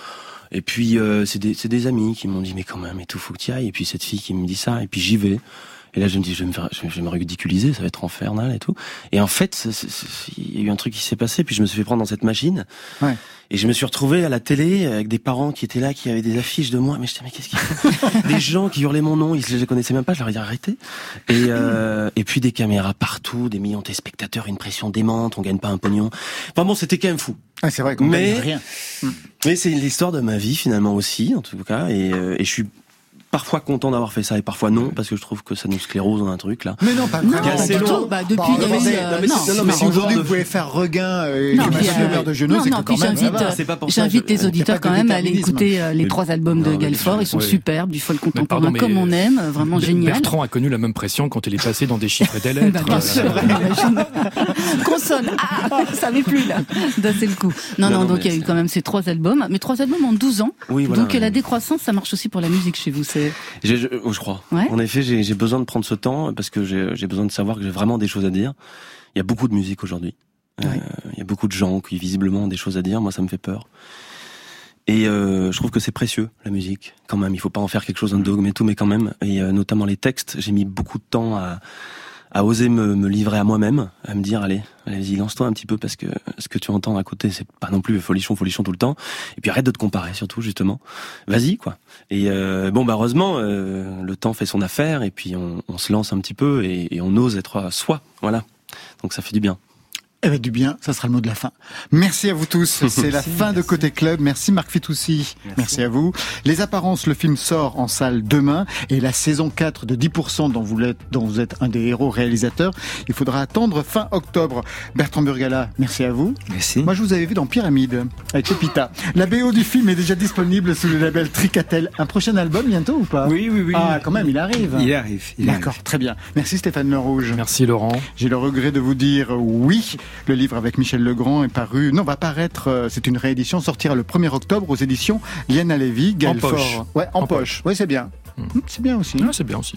Et puis euh, c'est des, des amis qui m'ont dit mais quand même et tout faut que tu ailles. Et puis cette fille qui me dit ça et puis j'y vais. Et là je me dis je vais me faire, je vais, me ridiculiser, ça va être infernal et tout. Et en fait il y a eu un truc qui s'est passé. Puis je me suis fait prendre dans cette machine. Ouais. Et je me suis retrouvé à la télé avec des parents qui étaient là, qui avaient des affiches de moi. Mais je disais, mais qu'est-ce qu'ils font? Des gens qui hurlaient mon nom, ils je les connaissaient même pas, je leur ai dit arrêtez. Et, euh, et puis des caméras partout, des millions de spectateurs, une pression démente, on gagne pas un pognon. Enfin bon, c'était quand même fou. Ah, c'est vrai qu'on Mais- rien. Mais c'est l'histoire de ma vie finalement aussi, en tout cas. Et, euh, et je suis parfois content d'avoir fait ça et parfois non, parce que je trouve que ça nous sclérose dans un truc là. Mais non, pas Non, vraiment. pas assez du long. tout. Bah, depuis, Bah, il y euh, non, mais non. c'est- non, mais si aujourd'hui vous pouvez faire regain euh, Non, et puis, Monsieur euh, le maire de Genoux, non, c'est non, puis quand même j'invite, euh, pas les auditeurs pas quand même à aller écouter euh, les trois albums de Non, Galfort. Ils sont superbes, du folk contemporain comme on aime, vraiment génial. Bertrand a connu la même pression quand il est passé dans des chiffres et des lettres. Bah, bien sûr, Euh, imagine. Consonne. Ah, ça m'est plus là. D'un seul coup. Non, Non, non, non, donc il y a eu quand même ces trois albums, mais trois albums en 12 ans. Donc la décroissance, ça marche aussi pour la musique chez vous. C'est Je, oh, je crois. Ouais. En effet, j'ai besoin de prendre ce temps parce que j'ai besoin de savoir que j'ai vraiment des choses à dire. Il y a beaucoup de musique aujourd'hui. Euh, il y a beaucoup de gens qui visiblement ont des choses à dire. Moi, ça me fait peur. Et euh, je trouve que c'est précieux la musique. Quand même, il faut pas en faire quelque chose d'un dogme et tout, mais quand même. Et euh, notamment les textes, j'ai mis beaucoup de temps à à oser me, me livrer à moi-même, à me dire allez, allez-y, lance-toi un petit peu parce que ce que tu entends à côté, c'est pas non plus folichon, folichon tout le temps. Et puis arrête de te comparer surtout justement. Vas-y quoi. Et euh, bon bah heureusement, euh, le temps fait son affaire et puis on, on se lance un petit peu et, et on ose être soi. Voilà. Donc ça fait du bien. Eh ben, du bien, ça sera le mot de la fin. Merci à vous tous. C'est la fin de Côté Club. Merci Marc Fitoussi. Merci. à vous. Les apparences, le film sort en salle demain et la saison 4 de 10% dont vous êtes, dont vous êtes un des héros réalisateurs, il faudra attendre fin octobre. Bertrand Burgala, merci à vous. Merci. Moi, je vous avais vu dans Pyramide avec Pépita. La BO du film est déjà disponible sous le label Tricatel. Un prochain album bientôt ou pas? Oui, oui, oui. Ah, quand même, il arrive. Il arrive. D'accord, très bien. Merci Stéphane Le Rouge. Merci Laurent. J'ai le regret de vous dire oui. Le livre avec Michel Legrand est paru, non, va paraître, euh, c'est une réédition, sortira le 1er octobre aux éditions Liana Lévy. Gaël poche. Faure- Ouais, en, En poche. Ouais, c'est bien. Hmm, C'est bien aussi. Ah, c'est bien aussi.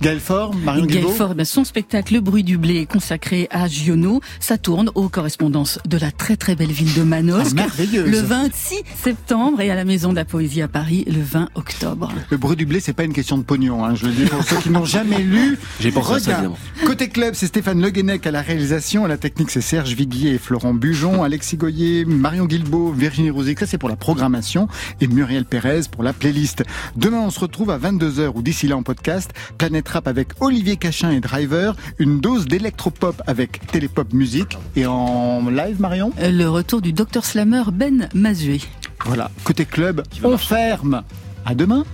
Gaël Faure, Marion Gaël. Faure, ben, son spectacle Le bruit du blé consacré à Giono, ça tourne aux correspondances de la très très belle ville de Manosque. Ah, merveilleuse. Le 26 septembre et à la Maison de la Poésie à Paris le 20 octobre. Le bruit du blé, c'est pas une question de pognon, hein, je le dis pour ceux qui n'ont jamais lu. J'ai pensé à ça, Regarde. évidemment. Côté club, c'est Stéphane Le Guenec à la réalisation, à la technique, c'est Serge Viguier et Florent Bujon, Alexis Goyer, Marion Guilbault, Virginie Rosic, ça c'est pour la programmation, et Muriel Pérez pour la playlist. Demain, on se retrouve à 22h ou d'ici là en podcast, Planète Avec Olivier Cachin et Driver, une dose d'électropop avec Télépop Musique, et en live, Marion? Euh, Le retour du docteur Slammer Ben Mazué. Voilà, côté club, on ferme. À demain